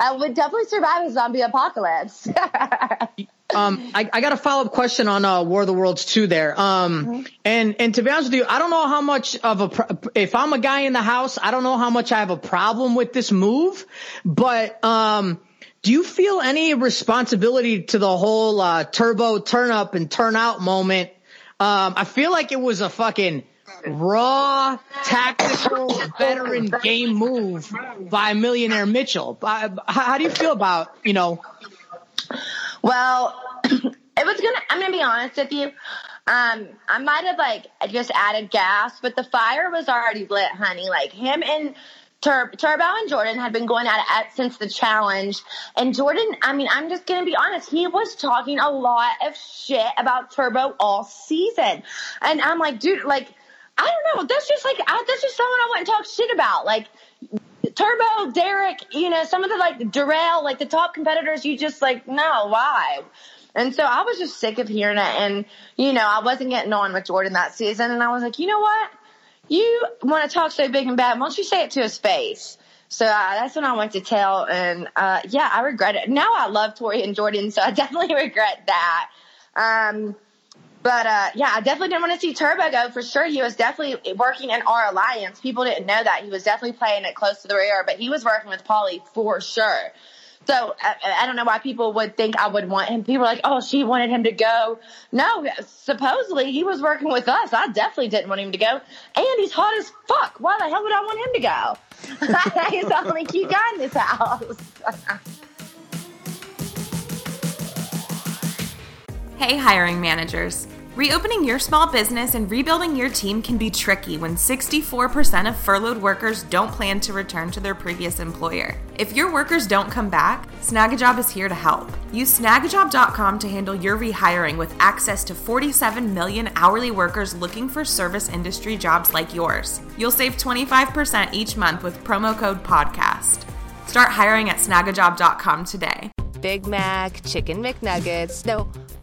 I would definitely survive a zombie apocalypse. Um, I, I got a follow up question on uh, War of the Worlds 2 there. Um, and and to be honest with you, I don't know how much of a pro- if I'm a guy in the house, I don't know how much I have a problem with this move. But um, do you feel any responsibility to the whole uh, turbo turn up and turn out moment? Um, I feel like it was a fucking raw tactical veteran game move by Millionaire Mitchell. Uh, how, do you feel about you know? Well, it was gonna. I'm gonna be honest with you. Um, I might have like just added gas, but the fire was already lit, honey. Like him and Tur- Turbo and Jordan had been going at it since the challenge. And Jordan, I mean, I'm just gonna be honest. He was talking a lot of shit about Turbo all season, and I'm like, dude, like. I don't know. That's just like I, that's just someone I wouldn't talk shit about. Like Turbo, Derrick, you know, some of the like Darrell, like the top competitors, you just like, no, why? And so I was just sick of hearing it. And, you know, I wasn't getting on with Jordan that season. And I was like, you know what? You want to talk so big and bad. Why don't you say it to his face? So uh, that's when I went to tell. And, uh, yeah, I regret it. Now I love Tori and Jordan. So I definitely regret that. Um, but uh, yeah, I definitely didn't want to see Turbo go for sure. He was definitely working in our alliance. People didn't know that he was definitely playing it close to the rear, but he was working with Paulie for sure. So I, I don't know why people would think I would want him. People are like, "Oh, she wanted him to go." No, supposedly he was working with us. I definitely didn't want him to go, and he's hot as fuck. Why the hell would I want him to go? he's the only cute guy in this house. Hey, hiring managers. Reopening your small business and rebuilding your team can be tricky when 64% of furloughed workers don't plan to return to their previous employer. If your workers don't come back, Snagajob is here to help. Use snagajob.com to handle your rehiring with access to 47 million hourly workers looking for service industry jobs like yours. You'll save 25% each month with promo code PODCAST. Start hiring at snagajob.com today. Big Mac, Chicken McNuggets, no,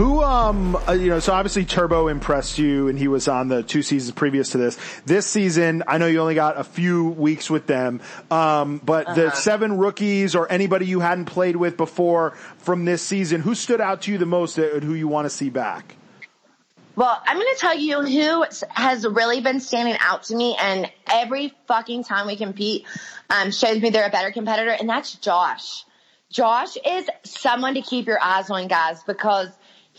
Who, um, uh, you know, so obviously Turbo impressed you and he was on the two seasons previous to this. This season, I know you only got a few weeks with them, um, but the Uh-huh. seven rookies or anybody you hadn't played with before from this season, who stood out to you the most and who you want to see back? Well, I'm going to tell you who has really been standing out to me, and every fucking time we compete, um, shows me they're a better competitor, and that's Josh. Josh is someone to keep your eyes on, guys, because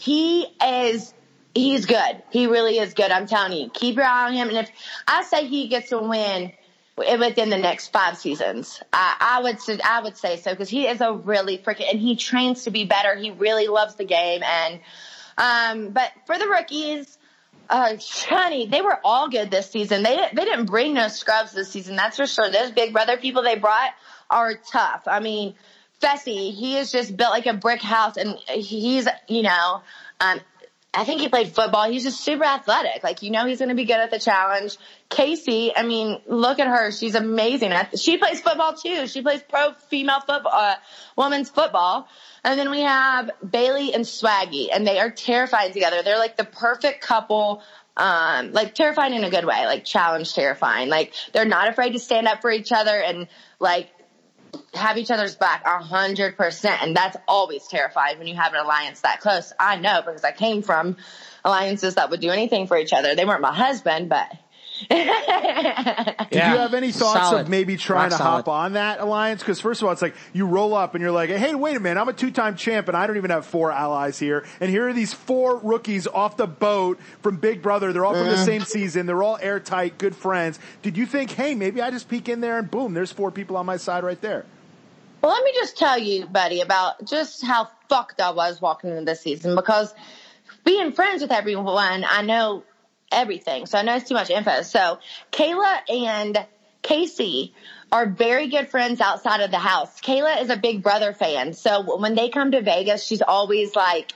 he is he's good. He really is good. I'm telling you, keep your eye on him, and if I say he gets a win within the next five seasons, I, I would say, I would say so because he is a really freaking and he trains to be better. He really loves the game, and um, but for the rookies, uh, honey, they were all good this season. They didn't, they didn't bring no scrubs this season. That's for sure. Those big brother people they brought are tough. I mean, Fessy, he is just built like a brick house and he's, you know, um, I think he played football. He's just super athletic. Like, you know, he's going to be good at the challenge. Kaycee, I mean, look at her. She's amazing. She plays football too. She plays pro female football, uh, women's football. And then we have Bailey and Swaggy and they are terrifying together. They're like the perfect couple. Um, like terrifying in a good way, like challenge terrifying. Like they're not afraid to stand up for each other and like have each other's back a hundred percent. And that's always terrifying when you have an alliance that close. I know because I came from alliances that would do anything for each other. They weren't my husband, but Did you have any thoughts Solid. of maybe trying Rock to hop on that alliance? Because first of all, it's like you roll up and you're like, "Hey, wait a minute! I'm a two-time champ, and I don't even have four allies here. And here are these four rookies off the boat from Big Brother. They're all from the Mhm. same season. They're all airtight, good friends. Did you think, hey, maybe I just peek in there and boom, there's four people on my side right there? Well, let me just tell you, buddy, about just how fucked I was walking into this season because being friends with everyone, I know everything. So I know it's too much info. So Kayla and Kaycee are very good friends outside of the house. Kayla is a big brother fan. So when they come to Vegas, she's always like,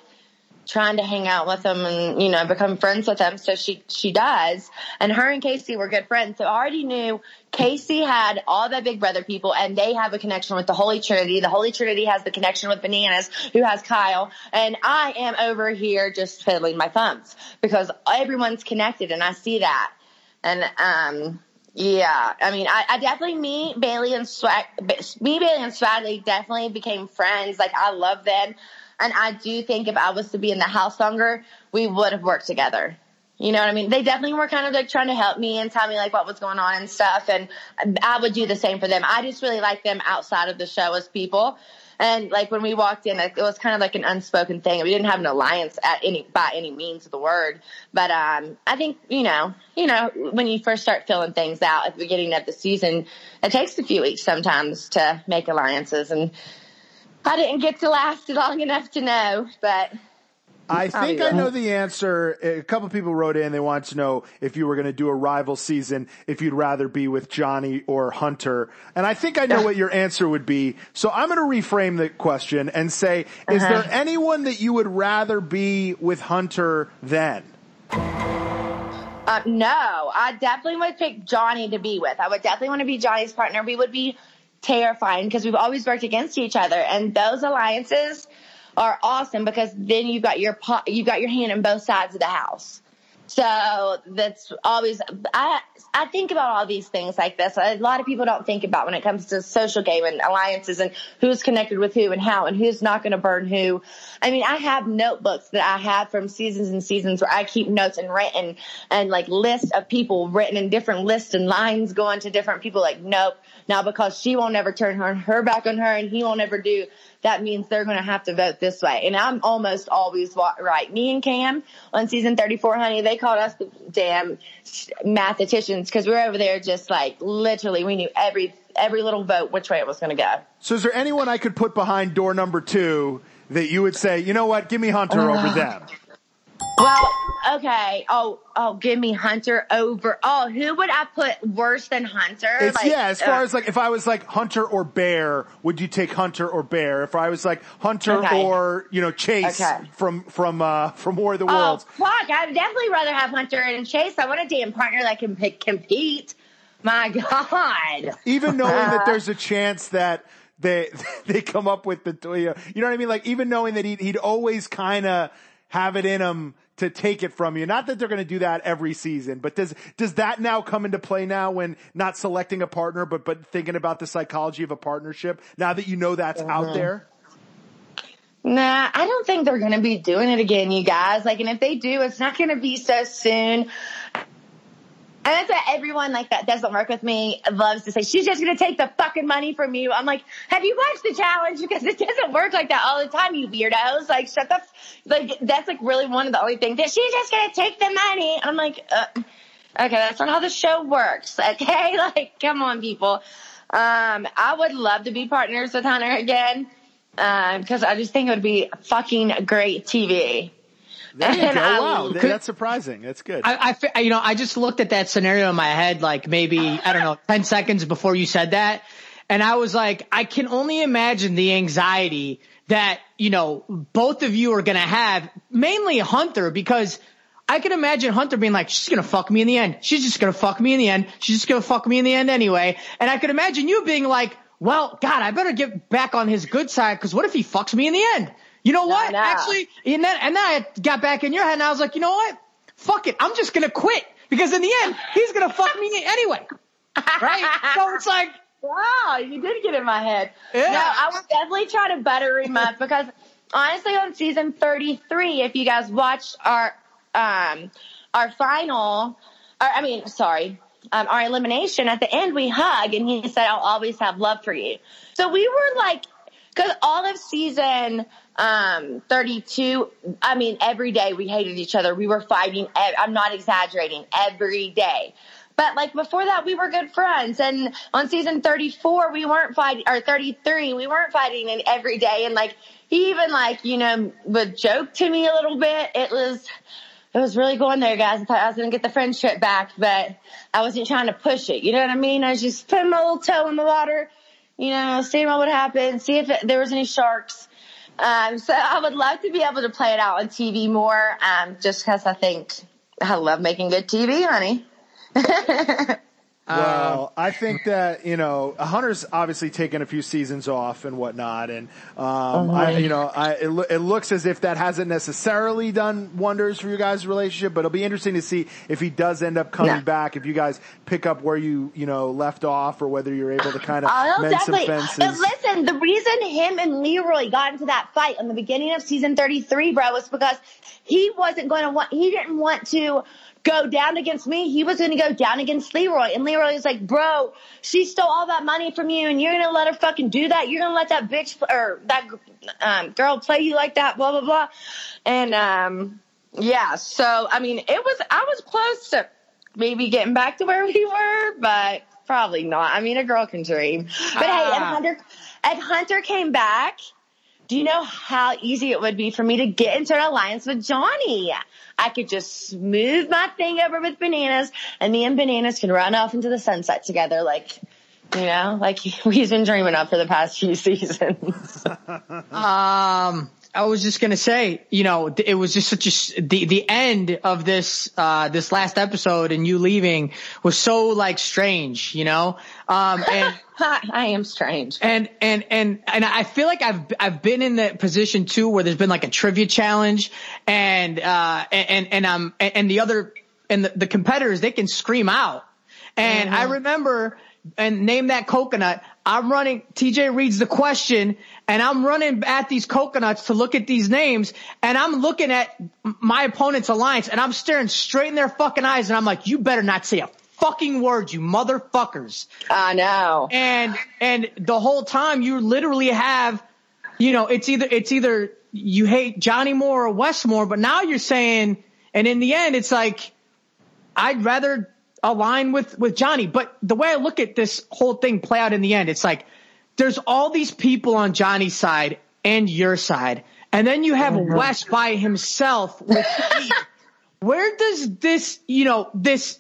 trying to hang out with them and you know become friends with them. So she she does. And her and kaycee were good friends. So i already knew kaycee had all the big brother people and they have a connection with the holy trinity. The holy trinity has the connection with bananas who has kyle. And i am over here just fiddling my thumbs because everyone's connected and i see that. And um yeah, I mean, I, I definitely me, Bailey and Swag, me, Bailey and Swaggy definitely became friends. Like I love them, and I do think if I was to be in the house longer, we would have worked together. You know what I mean? They definitely were kind of like trying to help me and tell me like what was going on and stuff, and I would do the same for them. I just really like them outside of the show as people. And like when we walked in, it was kind of like an unspoken thing. We didn't have an alliance at any by any means of the word, but um, I think you know, you know, when you first start filling things out at the beginning of the season, it takes a few weeks sometimes to make alliances, and I didn't get to last long enough to know, but. I think I know the answer. A couple people wrote in. They wanted to know if you were going to do a rival season, if you'd rather be with Johnny or Hunter. And I think I know what your answer would be. So I'm going to reframe the question and say, is Uh-huh. there anyone that you would rather be with Hunter than? Uh, no, I definitely would pick Johnny to be with. I would definitely want to be Johnny's partner. We would be terrifying because we've always worked against each other, and those alliances are awesome because then you've got your po- you've got your hand on both sides of the house. So that's always I I think about all these things like this. A lot of people don't think about when it comes to social game and alliances and who's connected with who and how and who's not going to burn who. I mean, I have notebooks that I have from seasons and seasons where I keep notes and written and like lists of people written in different lists and lines going to different people. Like, nope, now because she won't ever turn her her back on her and he won't ever do. That means they're going to have to vote this way. And I'm almost always right. Me and Kam on season 34, honey, they called us the damn mathematicians because we were over there just like literally we knew every every little vote which way it was going to go. So is there anyone I could put behind door number two that you would say, you know what, give me Hunter oh, over them? Well, okay. Oh, oh, give me Hunter over. Oh, who would I put worse than Hunter? It's Like, yeah. As far uh, as like, if I was like Hunter or Bear, would you take Hunter or Bear? If I was like Hunter Okay. or you know Chase Okay. from from uh from War of the Oh, Worlds, fuck. I'd definitely rather have Hunter and Chase. I want a damn partner that can pick, compete. My God. even knowing that there's a chance that they they come up with the you know, you know what I mean? Like even knowing that he'd, he'd always kind of have it in him to take it from you. Not that they're going to do that every season, but does does that now come into play now when not selecting a partner, but but thinking about the psychology of a partnership? Now that you know that's out Mhm. there. Nah, I don't think they're going to be doing it again, you guys. Like, and if they do, it's not going to be so soon. And that's what everyone like that doesn't work with me loves to say, she's just going to take the fucking money from you. I'm like, have you watched the challenge? Because it doesn't work like that all the time, you weirdos. Like, shut the, like, that's like really one of the only things that she's just going to take the money. I'm like, uh, okay, that's not how the show works. Okay. Like, come on, people. Um, I would love to be partners with Hunter again. Um, cause I just think it would be fucking great TV. There you And go. I Wow, would- that's surprising. That's good. I, I, you know, I just looked at that scenario in my head, like maybe I don't know, ten seconds before you said that, and I was like, I can only imagine the anxiety that you know both of you are gonna have, mainly Hunter, because I can imagine Hunter being like, she's gonna fuck me in the end. She's just gonna fuck me in the end. She's just gonna fuck me in the end anyway. And I could imagine you being like, well, God, I better get back on his good side because what if he fucks me in the end? You know what? no. Actually, and then and then I got back in your head and I was like, you know what? Fuck it. I'm just gonna quit because in the end, he's gonna fuck me anyway. Right? So it's like, Wow, you did get in my head. Yeah. No, I would definitely try to butter him up because honestly, on season 33, if you guys watched our um our final, or, I mean, sorry, um, our elimination at the end, we hug and he said, I'll always have love for you. So we were like, cause all of season, um, 32, I mean, every day we hated each other. We were fighting. I'm not exaggerating every day. But like before that, we were good friends. And on season 34, we weren't fighting, or 33, we weren't fighting in every day. And like, he even like, you know, would joke to me a little bit. It was, it was really going there, guys. I thought I was going to get the friendship back, but I wasn't trying to push it. You know what I mean? I was just putting my little toe in the water, you know, seeing what would happen, see if it, there was any sharks. Um, so I would love to be able to play it out on TV more, um, just because I think I love making good TV, honey. Well, I think that you know Hunter's obviously taken a few seasons off and whatnot, and um, I, you know, I, it, lo- it looks as if that hasn't necessarily done wonders for you guys' relationship. But it'll be interesting to see if he does end up coming Yeah. back. If you guys pick up where you you know left off, or whether you're able to kind of Oh, mend some fences. But listen, the reason him and Leroy got into that fight in the beginning of season 33, bro, was because he wasn't going to want, he didn't want to go down against me. He was going to go down against Leroy. And Leroy was like, bro, she stole all that money from you and you're going to let her fucking do that. You're going to let that bitch or that um, girl play you like that, blah, blah, blah. And, um, yeah, so, I mean, it was, I was close to maybe getting back to where we were, but probably not. I mean, a girl can dream. But hey, if Ah. Hunter, if Hunter came back, do you know how easy it would be for me to get into an alliance with Johnny? I could just smooth my thing over with bananas and me and bananas can run off into the sunset together like, you know, like we've been dreaming of for the past few seasons. Um, I was just gonna say, you know, it was just such a the the end of this uh this last episode and you leaving was so like strange, you know. Um, and I am strange. And and and and I feel like I've I've been in that position too, where there's been like a trivia challenge, and uh and and um and the other and the, the competitors they can scream out, and I remember and name that coconut. I'm running. TJ reads the question, and I'm running at these coconuts to look at these names, and I'm looking at my opponent's alliance, and I'm staring straight in their fucking eyes, and I'm like, you better not say a fucking word, you motherfuckers. I know. And and the whole time you literally have, you know, it's either it's either you hate Johnny Moore or Wes more, but now you're saying, and in the end, it's like I'd rather align with with Johnny. But the way I look at this whole thing play out in the end, it's like there's all these people on Johnny's side and your side, and then you have mm-hmm. Wes by himself with Pete. Where does this, you know, this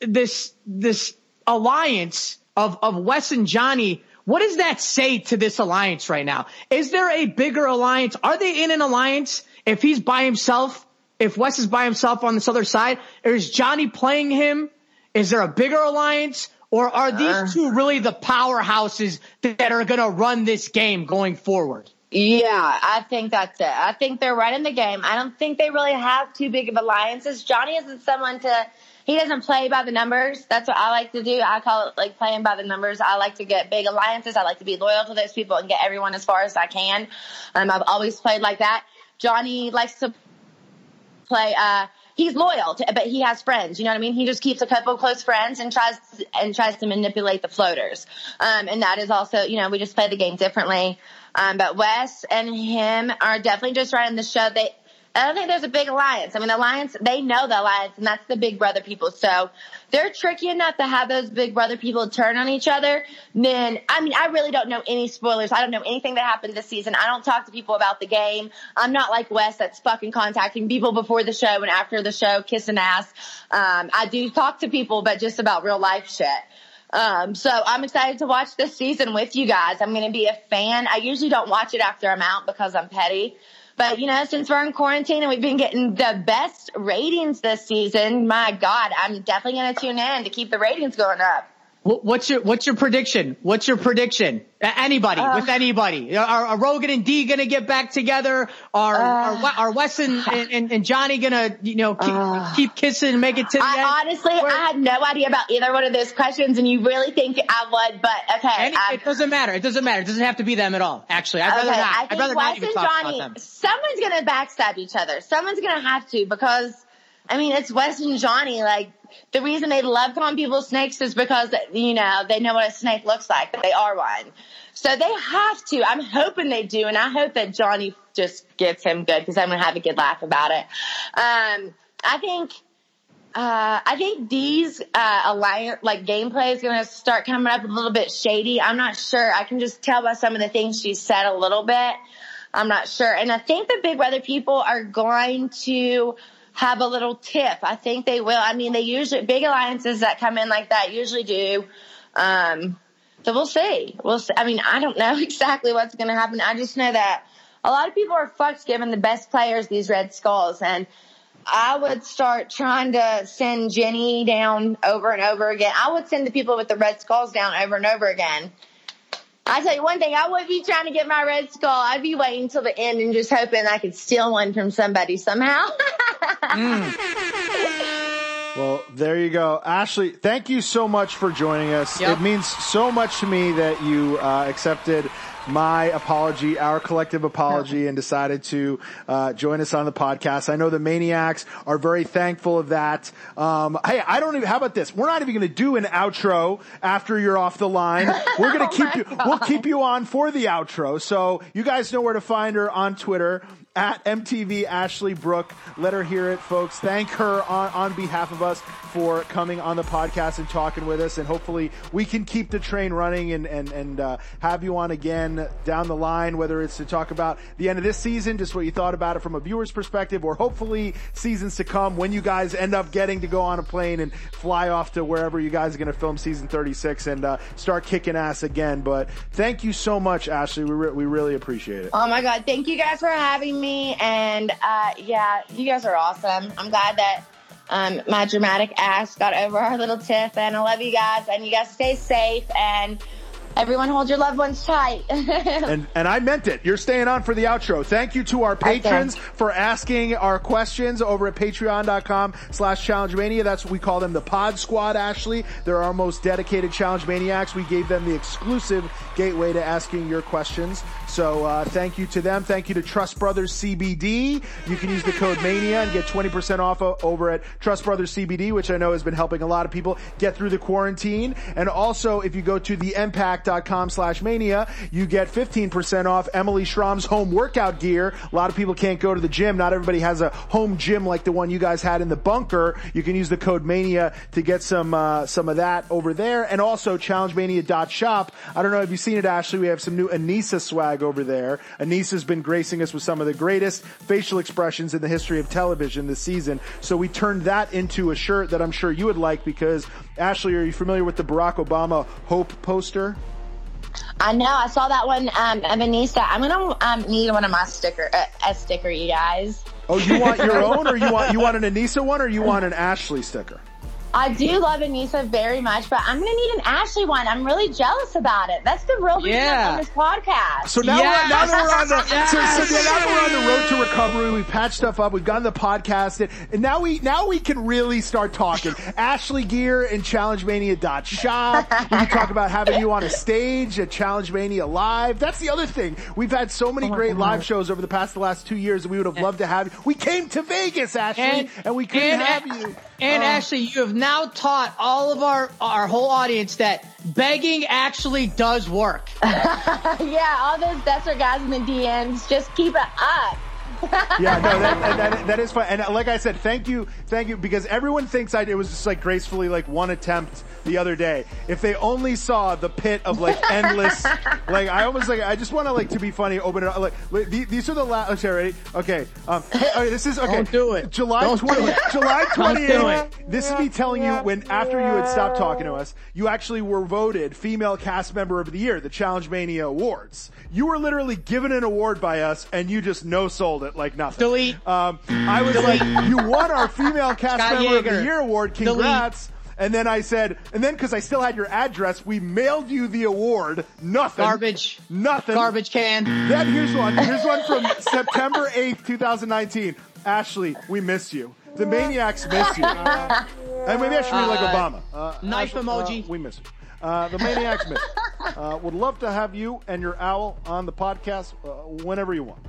this this alliance of of Wes and Johnny? What does that say to this alliance right now? Is there a bigger alliance? Are they in an alliance? If he's by himself, if Wes is by himself on this other side, or is Johnny playing him? Is there a bigger alliance? Or are these two really the powerhouses that are going to run this game going forward? Yeah, I think that's it. I think they're running the game. I don't think they really have too big of alliances. Johnny isn't someone to, he doesn't play by the numbers. That's what I like to do. I call it like playing by the numbers. I like to get big alliances. I like to be loyal to those people and get everyone as far as I can. Um, I've always played like that. Johnny likes to play, uh, he's loyal to, but he has friends. You know what I mean? He just keeps a couple close friends and tries and tries to manipulate the floaters. Um, and that is also, you know, we just play the game differently. Um, but Wes and him are definitely just running the show. They, I don't think there's a big alliance. I mean, the alliance, they know the alliance, and that's the big brother people. So they're tricky enough to have those big brother people turn on each other. Then, I mean, I really don't know any spoilers. I don't know anything that happened this season. I don't talk to people about the game. I'm not like Wes that's fucking contacting people before the show and after the show, kissing ass. Um, I do talk to people, but just about real life shit. Um, so I'm excited to watch this season with you guys. I'm going to be a fan. I usually don't watch it after I'm out because I'm petty. But you know, since we're in quarantine and we've been getting the best ratings this season, my God, I'm definitely going to tune in to keep the ratings going up. What- What's your What's your prediction? What's your prediction? Anybody Uh. with anybody? Are, are Rogan and Dee gonna get back together? Are uh, are, are Wes and, and, and Johnny gonna you know keep, uh, keep kissing and make it to the end? I honestly, I had no idea about either one of those questions, and you really think I would, but okay. I'm- um it doesn't matter. It doesn't matter. It doesn't have to be them at all. Actually, I'd rather okay, not. I I'd think rather Wes not even and talk Johnny, about them. someone's gonna backstab each other. Someone's gonna have to because I mean, it's Wes and Johnny. Like the reason they love calling people snakes is because you know they know what a snake looks like. They are one, so they have to. I'm hoping they do, and I hope that Johnny just gets him good because I'm gonna have a good laugh about it. Um, I think. Uh, I think Dee's uh, alliance, like gameplay, is going to start coming up a little bit shady. I'm not sure. I can just tell by some of the things she said a little bit. I'm not sure. And I think the Big Brother people are going to have a little tip. I think they will. I mean, they usually, big alliances that come in like that usually do. Um, so we'll see. We'll see. I mean, I don't know exactly what's going to happen. I just know that a lot of people are fucked giving the best players these red skulls. And I would start trying to send Jenny down over and over again. I would send the people with the red skulls down over and over again. I tell you one thing, I wouldn't be trying to get my red skull. I'd be waiting till the end and just hoping I could steal one from somebody somehow. mm. Well, there you go. Ashley, thank you so much for joining us. Yep. It means so much to me that you uh, accepted my apology, our collective apology, and decided to uh, join us on the podcast. I know the Maniacs are very thankful of that. Um, hey, I don't even. How about this? We're not even going to do an outro after you're off the line. We're going to oh keep you. God. We'll keep you on for the outro. So you guys know where to find her on Twitter at MTV Ashley Brooke. Let her hear it, folks. Thank her on, on behalf of us for coming on the podcast and talking with us. And hopefully we can keep the train running and, and, and uh, have you on again down the line, whether it's to talk about the end of this season, just what you thought about it from a viewer's perspective, or hopefully seasons to come when you guys end up getting to go on a plane and fly off to wherever you guys are going to film season 36 and uh, start kicking ass again. But thank you so much, Ashley. We, re- we really appreciate it. Oh my God. Thank you guys for having me. And uh, yeah, you guys are awesome. I'm glad that um, my dramatic ass got over our little tiff. And I love you guys. And you guys stay safe. And everyone hold your loved ones tight. and and I meant it. You're staying on for the outro. Thank you to our patrons okay. for asking our questions over at patreon.com slash challenge mania. That's what we call them the pod squad, Ashley. They're our most dedicated challenge maniacs. We gave them the exclusive gateway to asking your questions. So uh, thank you to them. Thank you to Trust Brothers CBD. You can use the code MANIA and get 20% off over at Trust Brothers CBD, which I know has been helping a lot of people get through the quarantine. And also, if you go to the empack.com slash mania, you get 15% off Emily Schromm's home workout gear. A lot of people can't go to the gym. Not everybody has a home gym like the one you guys had in the bunker. You can use the code MANIA to get some, uh, some of that over there. And also challengemania.shop. I don't know if you've seen it, Ashley. We have some new Aneesa swag over there. Aneesa's been gracing us with some of the greatest facial expressions in the history of television this season. So we turned that into a shirt that I'm sure you would like because Ashley, are you familiar with the Barack Obama Hope poster? I know. I saw that one um, of Aneesa. I'm gonna um, need one of my sticker, uh, a sticker, you guys. Oh, you want your own, or you want you want an Aneesa one, or you want an Ashley sticker? I do love Aneesa very much, but I'm going to need an Ashley one. I'm really jealous about it. That's the real reason yeah. on this podcast. So now, yes. we're, now that we're on the yes. so, so now that we're on the road to recovery, we've patched stuff up, we've gotten the podcast, and, and now we now we can really start talking. Ashley Gear and ChallengeMania.shop. We can talk about having you on a stage at Challenge Mania Live. That's the other thing. We've had so many oh great live shows over the past the last two years, and we would have loved to have you. We came to Vegas, Ashley, and, and we couldn't and, have you. And uh, Ashley, you have now taught all of our our whole audience that begging actually does work. yeah, all those desert guys in the DMs, just keep it up. yeah, no, that, that, that is fun. And like I said, thank you, thank you, because everyone thinks I, it was just like gracefully like one attempt the other day. If they only saw the pit of like endless, like I almost like I just want to like to be funny, open it up. Like these are the last. Okay, ready? Okay, um, okay, this is okay. Don't do it. July twenty. July twenty eighth. This is me telling you when after you had stopped talking to us, you actually were voted female cast member of the year, the Challenge Mania Awards. You were literally given an award by us, and you just no sold it like nothing. Delete. Um, I was Delete. like, you won our female cast Scott member Yager. of the year award. Congrats. Delete. And then I said, and then because I still had your address, we mailed you the award. Nothing. Garbage. Nothing. Garbage can. Then here's one. Here's one from September 8th, 2019. Ashley, we miss you. The maniacs miss you. Uh, and maybe I should read like uh, Obama. Uh, knife Ashley, uh, emoji. we miss you. Uh, the maniacs miss. Uh, would love to have you and your owl on the podcast whenever you want.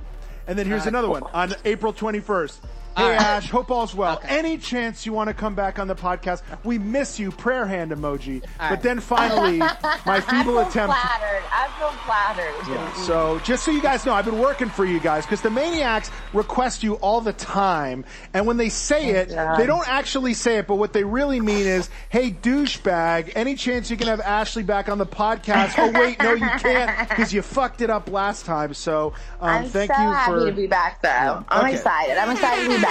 And then here's another one on April 21st. Hey, Ash, hope all's well. Any chance you want to come back on the podcast? We miss you. Prayer hand emoji. But then finally, my feeble I feel attempt. flattered. I feel flattered. Yeah, so just so you guys know, I've been working for you guys because the Maniacs request you all the time. And when they say it, God. they don't actually say it, but what they really mean is, hey, douchebag, any chance you can have Ashley back on the podcast? Oh, wait, no, you can't because you fucked it up last time. So um, I'm thank so you happy for. to be back, though. Yeah, I'm okay. excited. I'm excited to be back.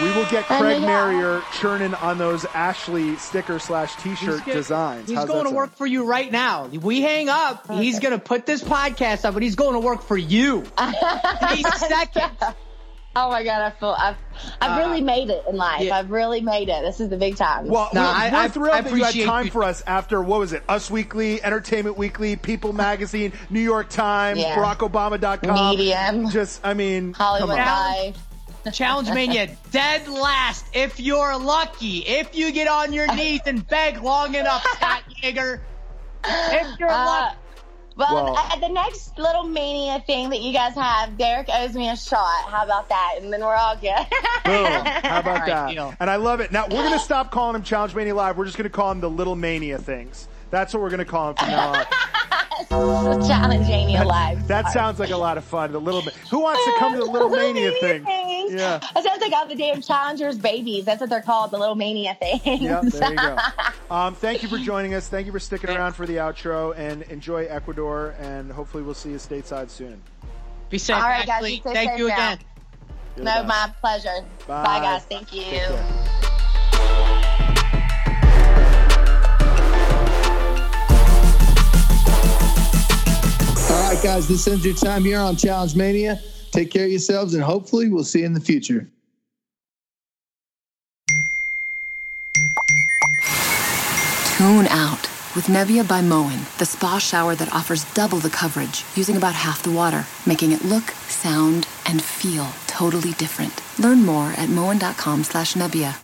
We will get And, Craig yeah. Marrier churning on those Ashley sticker slash t shirt He's get- designs. He's How's going to work for you right now. We hang up. He's going to put this podcast up, and he's going to work for you. Three seconds. Oh my god, I feel I've I've Uh, really made it in life. yeah. I've really made it. This is the big time. Well, No, we're, I- we're I- thrilled I that you had appreciate time you- for us after what was it? Us Weekly, Entertainment Weekly, People Magazine, New York Times, Yeah. BarackObama.com. Medium. Just, I mean, Hollywood come on. Live. Challenge Mania, dead last if you're lucky. If you get on your knees and beg long enough, Scott Yager. If you're Uh, lucky. well, Well- at the next little mania thing that you guys have, Derrick owes me a shot. How about that? And then we're all good. Boom. How about All right, that? deal. And I love it. Now, we're going to stop calling him Challenge Mania Live. We're just going to call him the Little Mania things. That's what we're going to call him from now on. Challenge Mania Live. That sounds like a lot of fun. The little, who wants to come to the Little Mania thing? Yeah. That sounds like all the damn challengers babies. That's what they're called, the little mania things. Yep, there you go. Um, thank you for joining us. Thank you for sticking around for the outro and enjoy Ecuador. And hopefully, we'll see you stateside soon. Be safe, All right, guys, Ashley. you stay Thank you now. again. You're no, best. my pleasure. Bye. Bye, guys. Thank you. All right, guys, this ends your time here on Challenge Mania. Take care of yourselves, and hopefully, we'll see you in the future. Tune out with Nebia by Moen, the spa shower that offers double the coverage using about half the water, making it look, sound, and feel totally different. Learn more at moen.com slash Nebia.